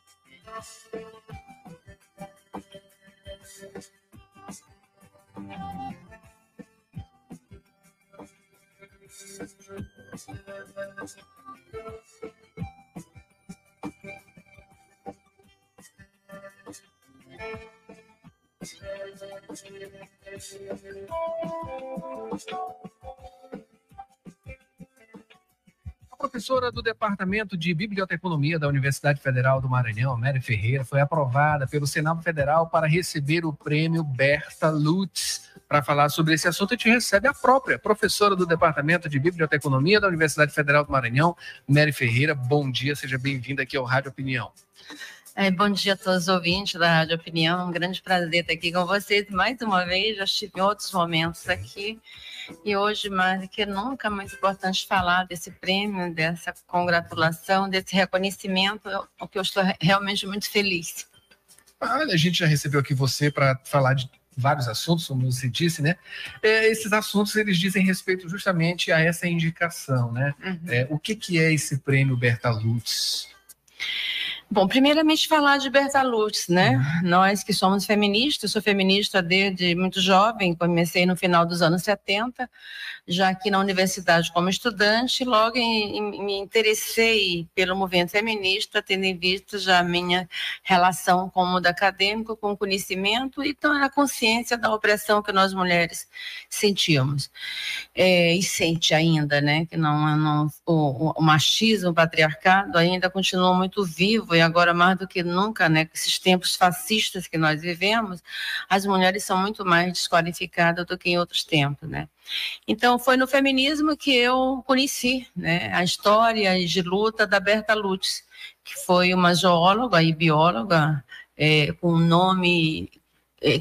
A professora do Departamento de Biblioteconomia da Universidade Federal do Maranhão, Mary Ferreira, foi aprovada pelo Senado Federal para receber o prêmio Berta Lutz. Para falar sobre esse assunto, a gente recebe a própria professora do Departamento de Biblioteconomia da Universidade Federal do Maranhão, Mary Ferreira. Bom dia, seja bem-vinda aqui ao Rádio Opinião. É, bom dia a todos os ouvintes da Rádio Opinião. Um grande prazer estar aqui com vocês mais uma vez. Já estive em outros momentos aqui. E hoje, mais do que nunca, é mais importante falar desse prêmio, dessa congratulação, desse reconhecimento, o que eu estou realmente muito feliz. Olha, a gente já recebeu aqui você para falar de vários assuntos, como você disse, né? É, esses assuntos eles dizem respeito justamente a essa indicação, né? Uhum. É, o que, que é esse prêmio Berta Lutz? Bom, primeiramente falar de Berta Lutz, né? Uhum. Nós que somos feministas, sou feminista desde muito jovem, comecei no final dos anos 70, já aqui na universidade como estudante, logo em, em, me interessei pelo movimento feminista, tendo em vista já a minha relação com o mundo acadêmico, com o conhecimento, e então a consciência da opressão que nós mulheres sentíamos. É, e sente ainda, né? Que não, não o, o machismo, o patriarcado ainda continua muito vivo agora mais do que nunca, né, com esses tempos fascistas que nós vivemos, as mulheres são muito mais desqualificadas do que em outros tempos, né? Então foi no feminismo que eu conheci, né, a história de luta da Berta Lutz, que foi uma geóloga e bióloga é, com nome é,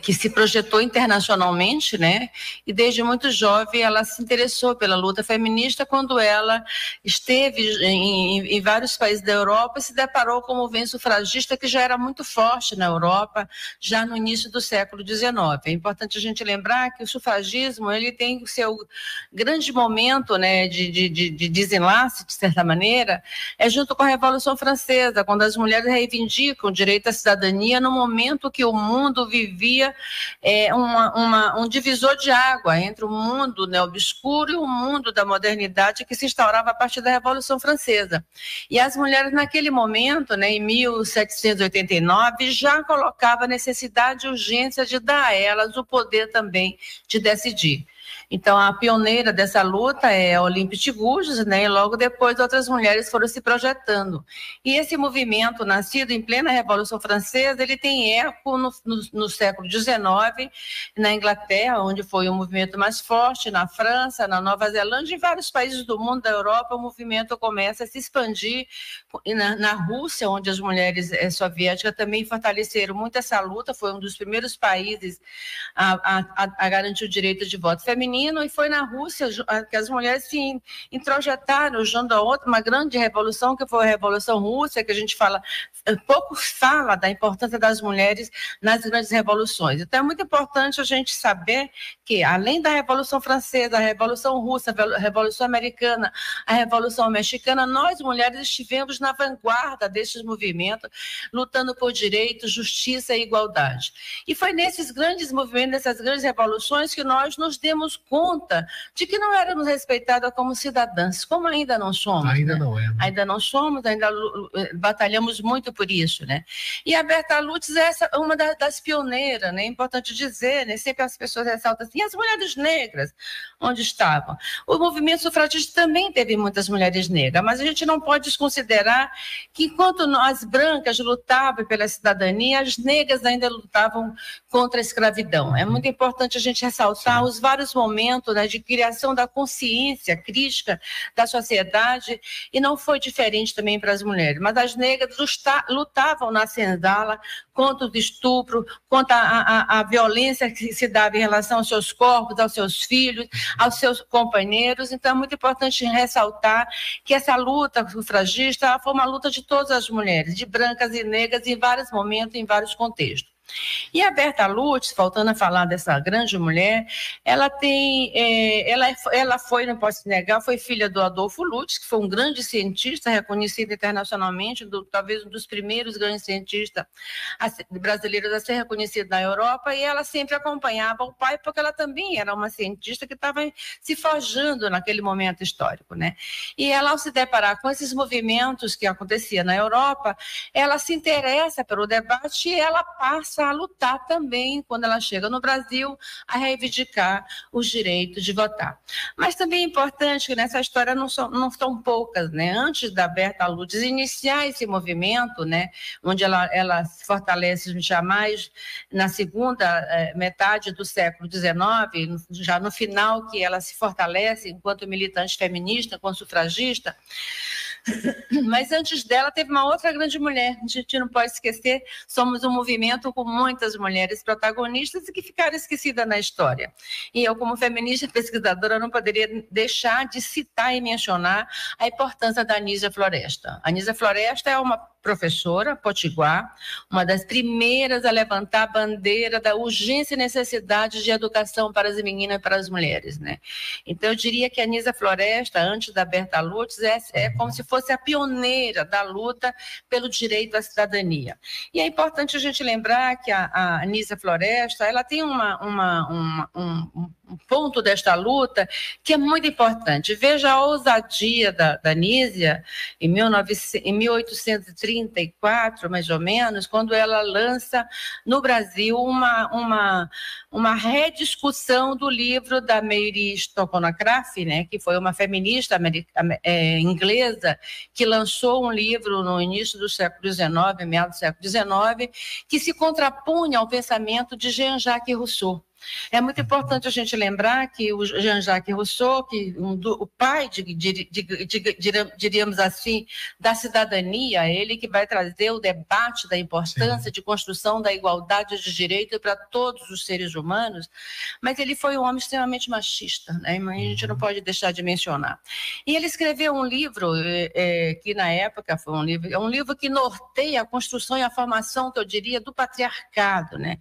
que se projetou internacionalmente, né? E desde muito jovem ela se interessou pela luta feminista quando ela esteve em, em vários países da Europa e se deparou com o movimento sufragista que já era muito forte na Europa já no início do século XIX. É importante a gente lembrar que o sufragismo ele tem o seu grande momento, né, de, de, de desenlace de certa maneira, é junto com a Revolução Francesa, quando as mulheres reivindicam o direito à cidadania no momento que o mundo vivia havia é, uma, uma, um divisor de água entre o mundo né, obscuro e o mundo da modernidade que se instaurava a partir da Revolução Francesa. E as mulheres, naquele momento, né, em 1789, já colocavam a necessidade e urgência de dar a elas o poder também de decidir. Então, a pioneira dessa luta é a Olímpia Tiguges, né? E logo depois outras mulheres foram se projetando. E esse movimento, nascido em plena Revolução Francesa, ele tem eco no, no, no século XIX, na Inglaterra, onde foi o movimento mais forte, na França, na Nova Zelândia, em vários países do mundo, da Europa, o movimento começa a se expandir. Na, na Rússia, onde as mulheres é, soviéticas também fortaleceram muito essa luta, foi um dos primeiros países a, a, a garantir o direito de voto feminino feminino, e foi na Rússia que as mulheres se introjetaram junto a outra, uma grande revolução, que foi a Revolução Russa, que a gente fala, eh, pouco fala da importância das mulheres nas grandes revoluções. Então é muito importante a gente saber que, além da Revolução Francesa, a Revolução Russa, a Revolução Americana, a Revolução Mexicana, nós mulheres estivemos na vanguarda desses movimentos, lutando por direitos, justiça e igualdade. E foi nesses grandes movimentos, nessas grandes revoluções, que nós nos demos conta de que não éramos respeitadas como cidadãs, como ainda não somos. Ainda né? não é. Né? Ainda não somos, ainda eh, batalhamos muito por isso, né? E a Berta Lutz é essa, uma das, das pioneiras, né? É importante dizer, né? Sempre as pessoas ressaltam assim, e as mulheres negras, onde estavam? O movimento sufragista também teve muitas mulheres negras, mas a gente não pode desconsiderar que enquanto nós brancas lutavam pela cidadania, as negras ainda lutavam contra a escravidão. É muito importante a gente ressaltar Sim. os vários momentos momento né, de criação da consciência crítica da sociedade, e não foi diferente também para as mulheres. Mas as negras lutavam na senzala contra o estupro, contra a, a, a, violência que se dava em relação aos seus corpos, aos seus filhos, aos seus companheiros. Então, é muito importante ressaltar que essa luta sufragista foi uma luta de todas as mulheres, de brancas e negras, em vários momentos, em vários contextos. E a Berta Lutz, faltando a falar dessa grande mulher, ela tem, é, ela, é, ela foi, não posso negar, foi filha do Adolfo Lutz, que foi um grande cientista reconhecido internacionalmente, do, talvez um dos primeiros grandes cientistas brasileiros a ser reconhecido na Europa, e ela sempre acompanhava o pai, porque ela também era uma cientista que estava se forjando naquele momento histórico, né? E ela, ao se deparar com esses movimentos que aconteciam na Europa, ela se interessa pelo debate e ela passa começar a lutar também, quando ela chega no Brasil, a reivindicar os direitos de votar. Mas também é importante que nessa história não são, não são poucas, né? Antes da Berta Lutz iniciar esse movimento, né? Onde ela, ela se fortalece já mais na segunda eh, metade do século XIX, já no final que ela se fortalece enquanto militante feminista, enquanto sufragista, mas antes dela teve uma outra grande mulher, a gente não pode esquecer, somos um movimento com muitas mulheres protagonistas e que ficaram esquecidas na história. E eu, como feminista pesquisadora, não poderia deixar de citar e mencionar a importância da Anísia Floresta. A Anísia Floresta é uma professora potiguar, uma das primeiras a levantar a bandeira da urgência e necessidade de educação para as meninas e para as mulheres, né? Então eu diria que a Nisa Floresta, antes da Berta Lutz, é, é como se fosse a pioneira da luta pelo direito à cidadania. E é importante a gente lembrar que a, a Anísia Floresta, ela tem uma, uma, uma um, um ponto desta luta que é muito importante. Veja a ousadia da, da em, 19, em 1834, mais ou menos, quando ela lança no Brasil uma, uma, uma rediscussão do livro da Mary Stockonacraft, né, que foi uma feminista é, inglesa que lançou um livro no início do século XIX, meados do século XIX, que se contrapunha ao pensamento de Jean-Jacques Rousseau. É muito importante a gente lembrar que o Jean-Jacques Rousseau, que um do, o pai, de, de, de, diríamos assim, da cidadania, ele que vai trazer o debate da importância Sim. de construção da igualdade de direito para todos os seres humanos, mas ele foi um homem extremamente machista, né? a gente não uhum. pode deixar de mencionar. E ele escreveu um livro é, é, que na época foi um livro, é um livro que norteia a construção e a formação, que eu diria, do patriarcado, né?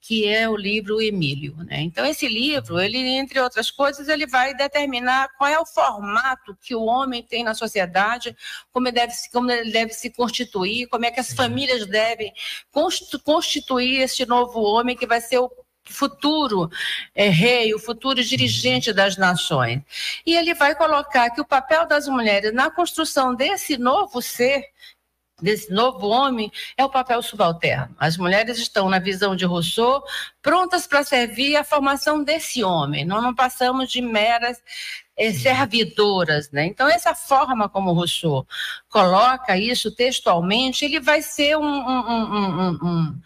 que é o livro Emílio. Né? Então, esse livro, ele, entre outras coisas, ele vai determinar qual é o formato que o homem tem na sociedade, como ele deve, como ele deve se constituir, como é que as famílias devem constituir esse novo homem que vai ser o futuro é, rei, o futuro dirigente das nações. E ele vai colocar que o papel das mulheres na construção desse novo ser desse novo homem é o papel subalterno. As mulheres estão, na visão de Rousseau, prontas para servir a formação desse homem. Nós não passamos de meras é, servidoras, né? Então essa forma como Rousseau coloca isso textualmente, ele vai ser um, um, um, um,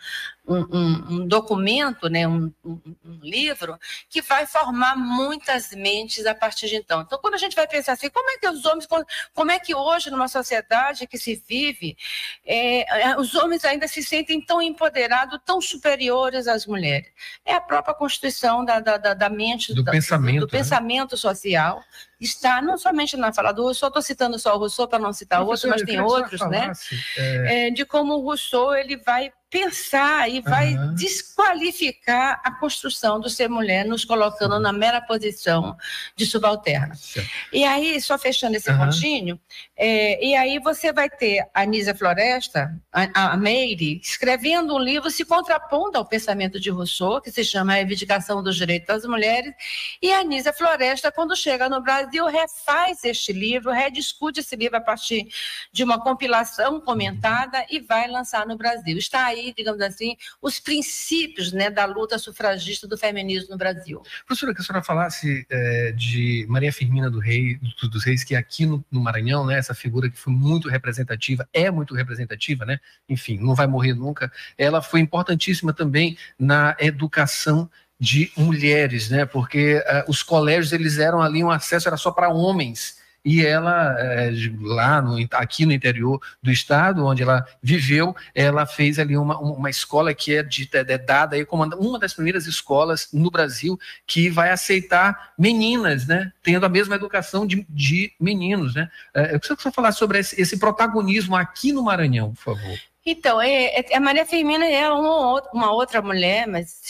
um, documento, né, um, um, livro, que vai formar muitas mentes a partir de então. Então, quando a gente vai pensar assim, como é que os homens, como é que hoje, numa sociedade que se vive, é, é, os homens ainda se sentem tão empoderados, tão superiores às mulheres? É a própria constituição da, da, da mente, do, da, pensamento, do, do né? pensamento social, está não somente na fala do Rousseau, estou citando só o Rousseau para não citar outros, mas tem outros, né? É... É, de como o Rousseau ele vai pensar e vai uhum. desqualificar a construção do ser mulher, nos colocando na mera posição de subalterna. Certo. E aí, só fechando esse uhum. pontinho, é, e aí você vai ter a Nízia Floresta, a, a Meire, escrevendo um livro se contrapondo ao pensamento de Rousseau, que se chama A Reivindicação dos Direitos das Mulheres, e a Nízia Floresta, quando chega no Brasil, refaz este livro, rediscute esse livro a partir de uma compilação comentada e vai lançar no Brasil. Está aí, digamos assim, os princípios né, da luta sufragista do feminismo no Brasil. Professora, que a senhora falasse é, de Maria Firmina do Rei, do, dos Reis, que é aqui no, no Maranhão, né, essa figura que foi muito representativa, é muito representativa, né? Enfim, não vai morrer nunca. Ela foi importantíssima também na educação de mulheres, né? Porque uh, os colégios eles eram ali um acesso era só para homens e ela é, lá no, aqui no interior do estado onde ela viveu ela fez ali uma, uma escola que é, de, é dada aí como uma das primeiras escolas no Brasil que vai aceitar meninas né tendo a mesma educação de, de meninos né. É, eu preciso que você falasse sobre esse, esse protagonismo aqui no Maranhão por favor então, é, é, a Maria Firmina é uma, uma, outra mulher, mas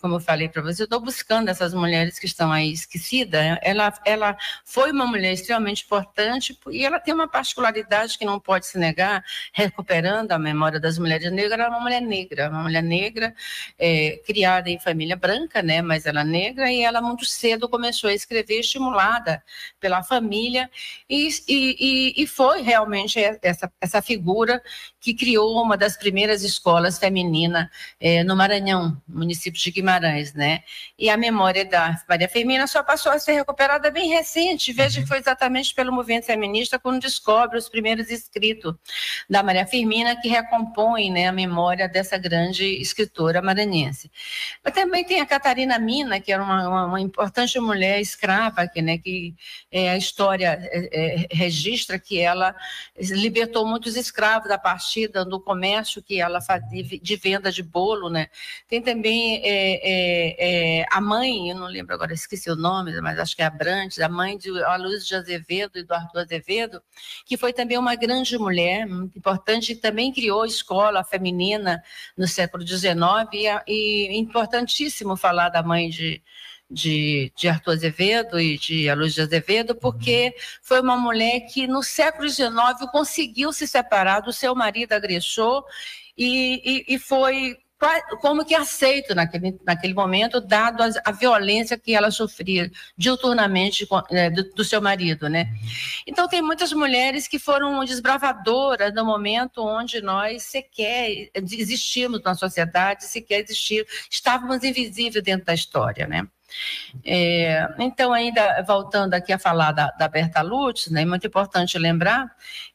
como eu falei para você, eu estou buscando essas mulheres que estão aí esquecidas. Ela, ela foi uma mulher extremamente importante e ela tem uma particularidade que não pode se negar, recuperando a memória das mulheres negras. Ela é uma mulher negra, uma mulher negra é, criada em família branca, né? Mas ela é negra e ela muito cedo começou a escrever, estimulada pela família e, e, e foi realmente essa, essa figura que criou uma das primeiras escolas femininas é, no Maranhão, município de Guimarães, né? E a memória da Maria Firmina só passou a ser recuperada bem recente, veja uhum. que foi exatamente pelo movimento feminista quando descobre os primeiros escritos da Maria Firmina que recompõem né, a memória dessa grande escritora maranhense. Mas também tem a Catarina Mina, que era uma, uma, uma importante mulher escrava, que, né, que é, a história é, é, registra que ela libertou muitos escravos a partir do comércio que ela fazia de venda de bolo, né? Tem também é, é, é, a mãe, eu não lembro agora, esqueci o nome, mas acho que é a Brandes, a mãe de a Luz de Azevedo, Eduardo Azevedo, que foi também uma grande mulher, muito importante, e também criou escola feminina no século XIX, e, e importantíssimo falar da mãe de de, de Arthur Azevedo e de Aloysio Azevedo, porque foi uma mulher que no século XIX conseguiu se separar do seu marido agressor e, e, e foi como que aceito naquele, naquele momento, dado a, a violência que ela sofria diuturnamente é, do, do, seu marido, né? Então tem muitas mulheres que foram desbravadoras no momento onde nós sequer existimos na sociedade, sequer existimos, estávamos invisíveis dentro da história, né? É, então, ainda voltando aqui a falar da, da Berta Lutz, né, é muito importante lembrar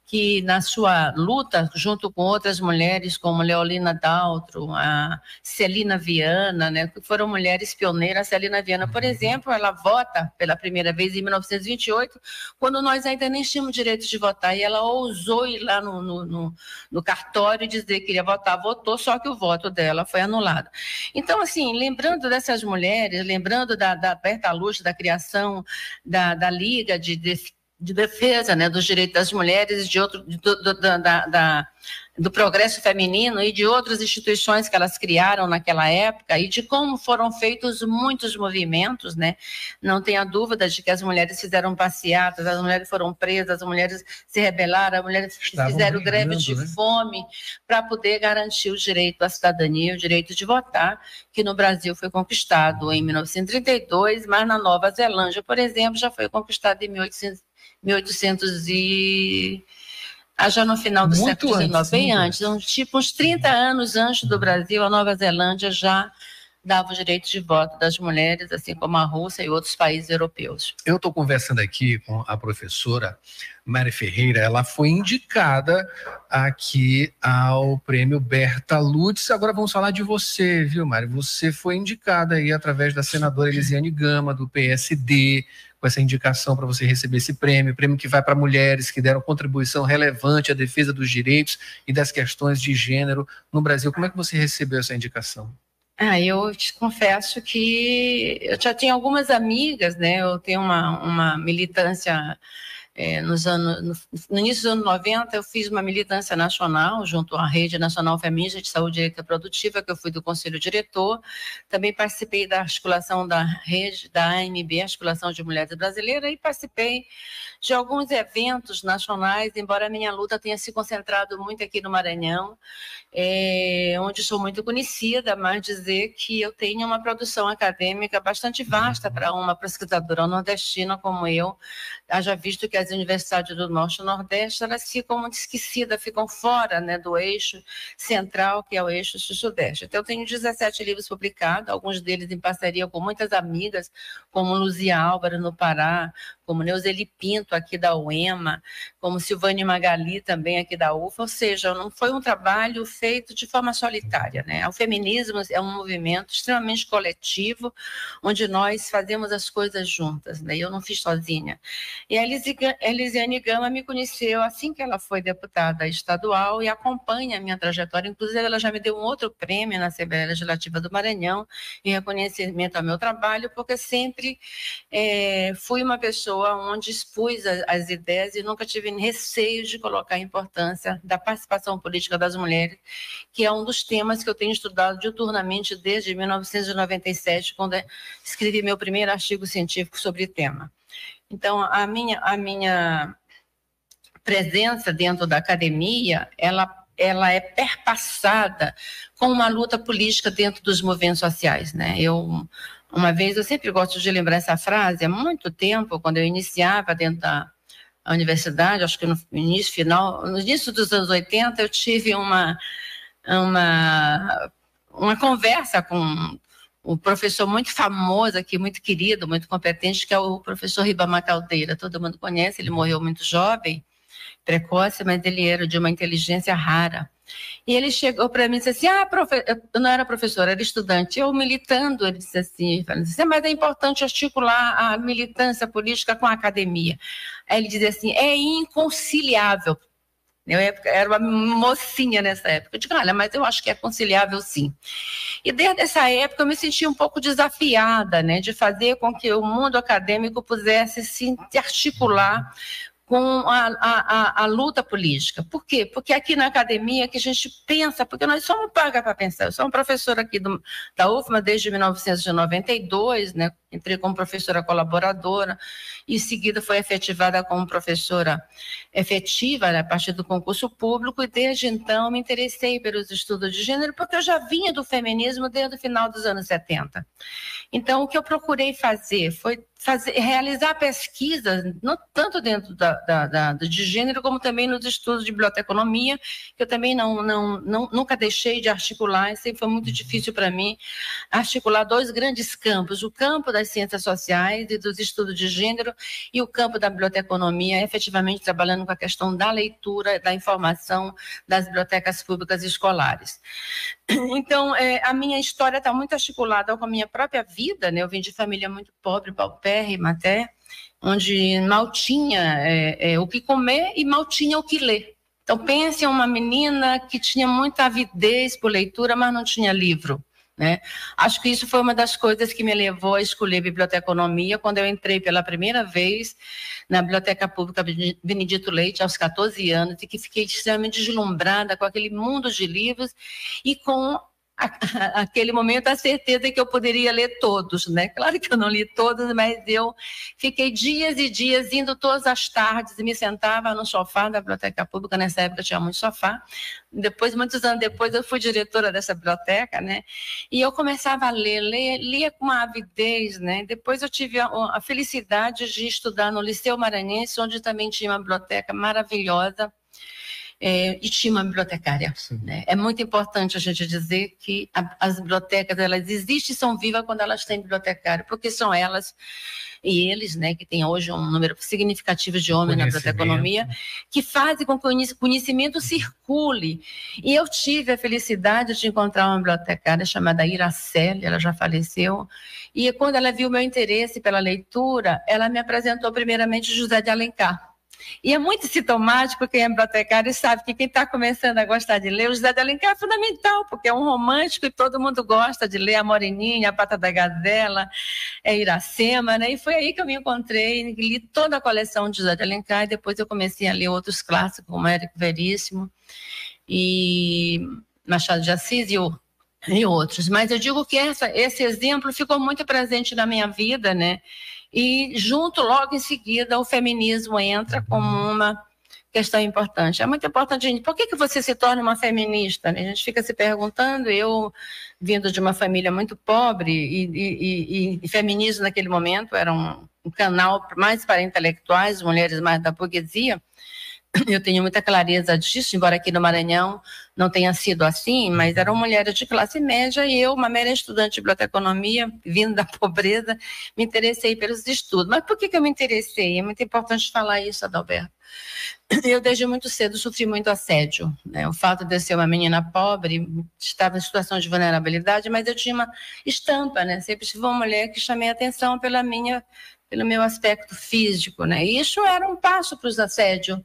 que na sua luta, junto com outras mulheres, como Leolina Daltro, a Celina Viana, né, que foram mulheres pioneiras, a Celina Viana, por uhum. exemplo, ela vota pela primeira vez em 1928, quando nós ainda nem tínhamos direito de votar, e ela ousou ir lá no, no, no, no cartório e dizer que queria votar, votou, só que o voto dela foi anulado. Então, assim, lembrando dessas mulheres, lembrando da, da Berta Luz, da criação da, da Liga de, de de defesa né, dos direitos das mulheres, de outro, do, do, da, da, do progresso feminino e de outras instituições que elas criaram naquela época e de como foram feitos muitos movimentos, né? Não tenha dúvida de que as mulheres fizeram passeatas, as mulheres foram presas, as mulheres se rebelaram, as mulheres Estavam fizeram greve de né? fome para poder garantir o direito à cidadania, o direito de votar, que no Brasil foi conquistado em 1932, mas na Nova Zelândia, por exemplo, já foi conquistado em 1800 1800 e ah, já no final do século XIX, bem antes, então, tipo uns 30 anos antes do Brasil, a Nova Zelândia já dava o direito de voto das mulheres, assim como a Rússia e outros países europeus. Eu estou conversando aqui com a professora Mari Ferreira, ela foi indicada aqui ao prêmio Berta Lutz. Agora vamos falar de você, viu, Mari? Você foi indicada aí através da senadora Elisiane Gama, do PSD, com essa indicação para você receber esse prêmio, prêmio que vai para mulheres que deram contribuição relevante à defesa dos direitos e das questões de gênero no Brasil. Como é que você recebeu essa indicação? Ah, eu te confesso que eu já tinha algumas amigas, né? Eu tenho uma, uma militância é, nos anos, no, no, início dos anos 90, eu fiz uma militância nacional junto à Rede Nacional Feminista de Saúde e Produtiva, que eu fui do Conselho Diretor. Também participei da articulação da rede, da AMB, Articulação de Mulheres Brasileiras, e participei de alguns eventos nacionais, embora a minha luta tenha se concentrado muito aqui no Maranhão, é, onde sou muito conhecida, mas dizer que eu tenho uma produção acadêmica bastante vasta para uma pesquisadora nordestina como eu, haja visto que as universidades do Norte e Nordeste elas ficam muito esquecidas, ficam fora né, do eixo central, que é o eixo Sul-Sudeste. Então, eu tenho 17 livros publicados, alguns deles em parceria com muitas amigas, como Luzia Álvaro, no Pará, como Neuzeli Pinto, aqui da UEMA, como Silvane Magali, também aqui da UFA, ou seja, não foi um trabalho feito de forma solitária. Né? O feminismo é um movimento extremamente coletivo, onde nós fazemos as coisas juntas, né? eu não fiz sozinha. E a Elisiane Gama me conheceu assim que ela foi deputada estadual e acompanha a minha trajetória, inclusive ela já me deu um outro prêmio na Assembleia Legislativa do Maranhão, em reconhecimento ao meu trabalho, porque sempre é, fui uma pessoa onde expus as, as ideias e nunca tive receio de colocar a importância da participação política das mulheres, que é um dos temas que eu tenho estudado diuturnamente desde 1997, quando escrevi meu primeiro artigo científico sobre o tema. Então, a minha, a minha presença dentro da academia, ela ela é perpassada com uma luta política dentro dos movimentos sociais, né? Eu uma vez, eu sempre gosto de lembrar essa frase, há muito tempo, quando eu iniciava dentro da universidade, acho que no início, final, no início dos anos 80, eu tive uma, uma, uma conversa com um professor muito famoso aqui, muito querido, muito competente, que é o professor Ribamar Caldeira. Todo mundo conhece, ele morreu muito jovem, precoce, mas ele era de uma inteligência rara. E ele chegou para mim e disse assim: Ah, profe... eu não era professora, era estudante. Eu militando, ele disse assim, assim: Mas é importante articular a militância política com a academia. Aí ele dizia assim: É inconciliável. Eu era uma mocinha nessa época. Eu digo, olha, mas eu acho que é conciliável sim. E desde essa época eu me senti um pouco desafiada, né, de fazer com que o mundo acadêmico pudesse se articular com a, a, a, luta política. Por quê? Porque aqui na academia que a gente pensa, porque nós somos pagas para pensar. Eu sou uma professora aqui do, da UFMA desde 1992, né? entrei como professora colaboradora, em seguida foi efetivada como professora efetiva né, a partir do concurso público, e desde então me interessei pelos estudos de gênero, porque eu já vinha do feminismo desde o final dos anos 70. Então, o que eu procurei fazer foi fazer, realizar pesquisas, não tanto dentro da, da, da, de gênero, como também nos estudos de biblioteconomia, que eu também não, não, não nunca deixei de articular, sempre foi muito difícil para mim articular dois grandes campos, o campo das ciências sociais e dos estudos de gênero e o campo da biblioteconomia, efetivamente trabalhando com a questão da leitura, da informação das bibliotecas públicas escolares. Então, é, a minha história está muito articulada com a minha própria vida, né? Eu vim de família muito pobre, paupérrima até, onde mal tinha é, é, o que comer e mal tinha o que ler. Então, pense em uma menina que tinha muita avidez por leitura, mas não tinha livro. Né? Acho que isso foi uma das coisas que me levou a escolher biblioteconomia quando eu entrei pela primeira vez na Biblioteca Pública Benedito Leite aos 14 anos e que fiquei extremamente deslumbrada com aquele mundo de livros e com aquele momento a certeza que eu poderia ler todos, né? Claro que eu não li todos, mas eu fiquei dias e dias indo todas as tardes e me sentava no sofá da biblioteca pública, nessa época tinha muito sofá. Depois, muitos anos depois, eu fui diretora dessa biblioteca, né? E eu começava a ler, ler lia com uma avidez, né? Depois eu tive a, a felicidade de estudar no Liceu Maranhense, onde também tinha uma biblioteca maravilhosa, é, e tinha uma bibliotecária. Né? É muito importante a gente dizer que a, as bibliotecas elas existem e são vivas quando elas têm bibliotecário, porque são elas e eles, né, que tem hoje um número significativo de homens na biblioteconomia, que fazem com que o conhecimento circule. E eu tive a felicidade de encontrar uma bibliotecária chamada Iraceli, ela já faleceu, e quando ela viu meu interesse pela leitura, ela me apresentou primeiramente José de Alencar. E é muito sintomático, quem é bibliotecário sabe que quem está começando a gostar de ler, o José de Alencar é fundamental, porque é um romântico e todo mundo gosta de ler a Moreninha, a Pata da Gazela, é Iracema, né? E foi aí que eu me encontrei, li toda a coleção de José de Alencar, e depois eu comecei a ler outros clássicos, como Érico Veríssimo e Machado de Assis e o e outros. Mas eu digo que essa, esse exemplo ficou muito presente na minha vida, né? E junto, logo em seguida, o feminismo entra como uma questão importante. É muito importante, gente, por que, que você se torna uma feminista? A gente fica se perguntando, eu, vindo de uma família muito pobre, e, e, e, e feminismo naquele momento era um, um canal mais para intelectuais, mulheres mais da burguesia, eu tenho muita clareza disso, embora aqui no Maranhão não tenha sido assim, mas eram mulheres de classe média e eu, uma mera estudante de biblioteconomia, vindo da pobreza, me interessei pelos estudos. Mas por que, que eu me interessei? É muito importante falar isso, Adalberto. Eu, desde muito cedo, sofri muito assédio. Né? O fato de eu ser uma menina pobre, estava em situação de vulnerabilidade, mas eu tinha uma estampa, né? Sempre tive uma mulher que chamei atenção pela minha, pelo meu aspecto físico, né? E isso era um passo para os assédios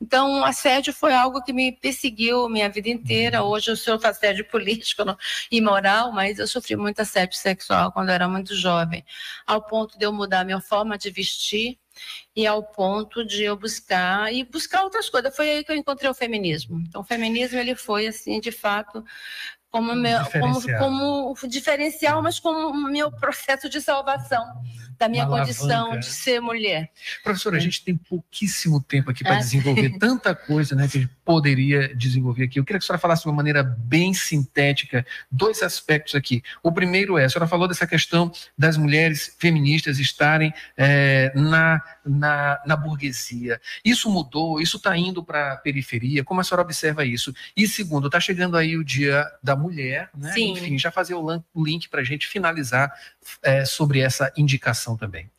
então, assédio foi algo que me perseguiu minha vida inteira. Uhum. Hoje eu sofro assédio político e moral, mas eu sofri muito assédio sexual quando eu era muito jovem, ao ponto de eu mudar minha forma de vestir e ao ponto de eu buscar e buscar outras coisas. Foi aí que eu encontrei o feminismo. Então, o feminismo ele foi assim, de fato, como meu, diferencial. Como, como diferencial, mas como meu processo de salvação da minha condição de ser mulher. Professora, a gente tem pouquíssimo tempo aqui para é. desenvolver tanta coisa né, que a gente poderia desenvolver aqui. Eu queria que a senhora falasse de uma maneira bem sintética dois aspectos aqui. O primeiro é, a senhora falou dessa questão das mulheres feministas estarem é, na, na, na burguesia. Isso mudou? Isso está indo para a periferia? Como a senhora observa isso? E segundo, está chegando aí o Dia da Mulher, né? Sim. Enfim, já fazer o link para a gente finalizar é, sobre essa indicação também.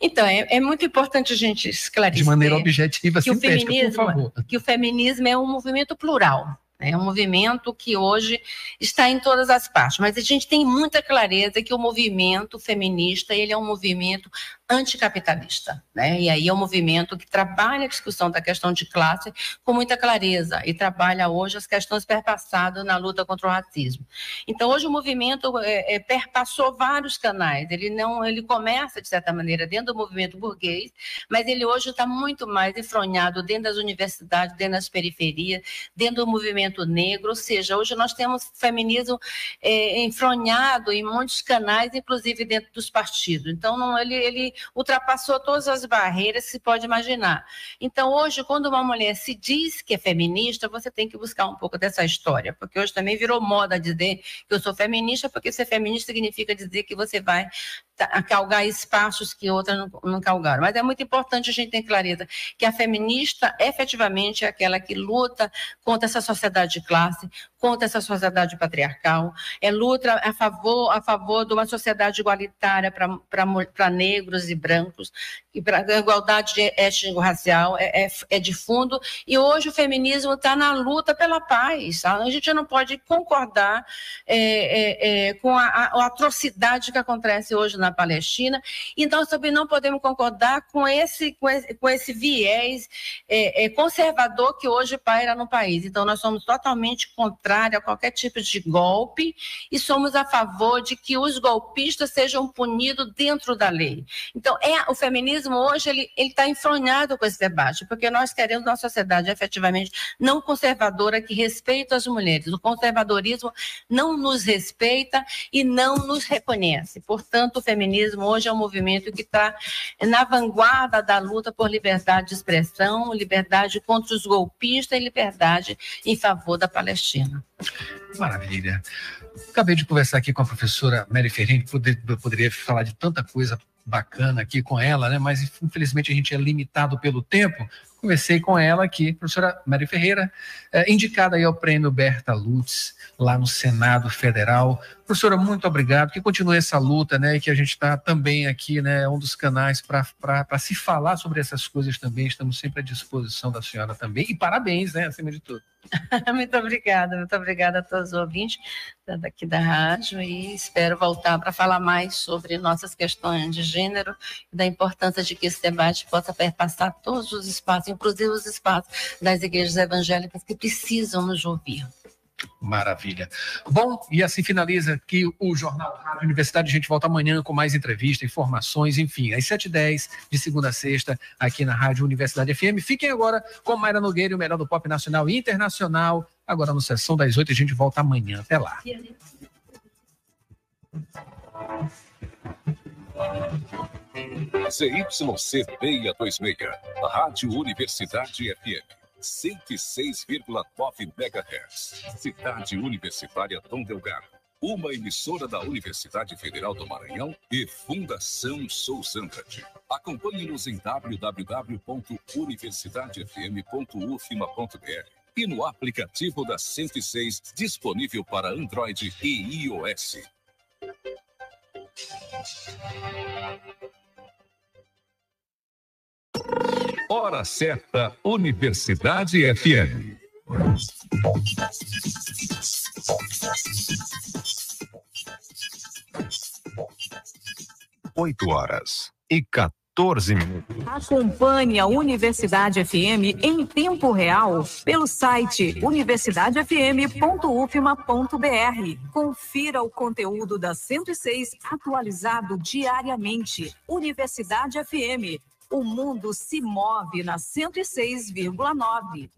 Então, é, é, muito importante a gente esclarecer. De maneira objetiva, que sintética, o feminismo, por favor. Que o feminismo é um movimento plural. Né? É um movimento que hoje está em todas as partes, mas a gente tem muita clareza que o movimento feminista ele é um movimento anticapitalista, né? E aí é um movimento que trabalha a discussão da questão de classe com muita clareza e trabalha hoje as questões perpassadas na luta contra o racismo. Então hoje o movimento é, é, perpassou vários canais. Ele não, ele começa de certa maneira dentro do movimento burguês, mas ele hoje está muito mais enfronhado dentro das universidades, dentro das periferias, dentro do movimento negro. Ou seja, hoje nós temos feminismo é, enfronhado em muitos canais, inclusive dentro dos partidos. Então não, ele, ele ultrapassou todas as barreiras que se pode imaginar. Então, hoje, quando uma mulher se diz que é feminista, você tem que buscar um pouco dessa história, porque hoje também virou moda dizer que eu sou feminista, porque ser feminista significa dizer que você vai calgar espaços que outras não, não calgaram. Mas é muito importante a gente ter clareza que a feminista efetivamente é aquela que luta contra essa sociedade de classe, contra essa sociedade patriarcal, é luta a favor, a favor de uma sociedade igualitária para negros e brancos, e para a igualdade étnico-racial é, é, é, de fundo, e hoje o feminismo está na luta pela paz. Tá? A gente não pode concordar é, é, é com a, a, atrocidade que acontece hoje na Palestina, então também não podemos concordar com esse, com esse, com esse viés é, conservador que hoje paira no país. Então nós somos totalmente contrários a qualquer tipo de golpe e somos a favor de que os golpistas sejam punidos dentro da lei. Então é o feminismo feminismo hoje ele está enfronhado com esse debate, porque nós queremos uma sociedade efetivamente não conservadora que respeita as mulheres. O conservadorismo não nos respeita e não nos reconhece. Portanto, o feminismo hoje é um movimento que está na vanguarda da luta por liberdade de expressão, liberdade contra os golpistas e liberdade em favor da Palestina. Maravilha. Acabei de conversar aqui com a professora Mary Ferreira, poder, poderia falar de tanta coisa bacana aqui com ela, né? Mas infelizmente a gente é limitado pelo tempo. Conversei com ela aqui, professora Mary Ferreira, é, indicada aí ao prêmio Berta Lutz, lá no Senado Federal. Professora, muito obrigado, que continue essa luta, né? Que a gente está também aqui, né? Um dos canais para se falar sobre essas coisas também. Estamos sempre à disposição da senhora também. E parabéns, né? Acima de tudo. muito obrigada, muito obrigada a todos os ouvintes daqui da rádio e espero voltar para falar mais sobre nossas questões de gênero e da importância de que esse debate possa perpassar todos os espaços, inclusive os espaços das igrejas evangélicas que precisam nos ouvir. Maravilha. Bom, e assim finaliza aqui o Jornal Rádio Universidade. A gente volta amanhã com mais entrevista, informações, enfim, às 7h10, de segunda a sexta, aqui na Rádio Universidade FM. Fiquem agora com Mayra Nogueira o melhor do pop nacional e internacional. Agora no Sessão das 8 a gente volta amanhã. Até lá. ZYC 626, Rádio Universidade FM. 106,9 MHz. Cidade Universitária Tom Delgado. Uma emissora da Universidade Federal do Maranhão e Fundação Souza Andrade. Acompanhe-nos em www.universidadefm.ufma.br e no aplicativo da 106 disponível para Android e iOS. Hora certa, Universidade FM. Oito horas e 14 minutos. Acompanhe a Universidade FM em tempo real pelo site universidadefm.ufma.br. Confira o conteúdo da 106 atualizado diariamente. Universidade FM o mundo se move na 106,9.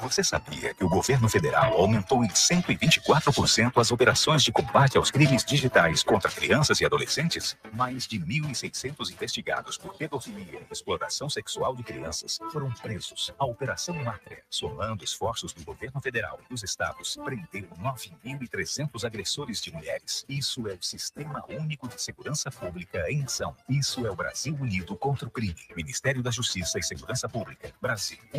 Você sabia que o governo federal aumentou em 124% as operações de combate aos crimes digitais contra crianças e adolescentes? Mais de 1.600 investigados por pedofilia e exploração sexual de crianças foram presos. A Operação Mátria, somando esforços do governo federal e dos estados, prendeu 9.300 agressores de mulheres. Isso é o Sistema Único de Segurança Pública em ação. Isso é o Brasil unido contra o crime. Ministério da Justiça e Segurança Pública. Brasil.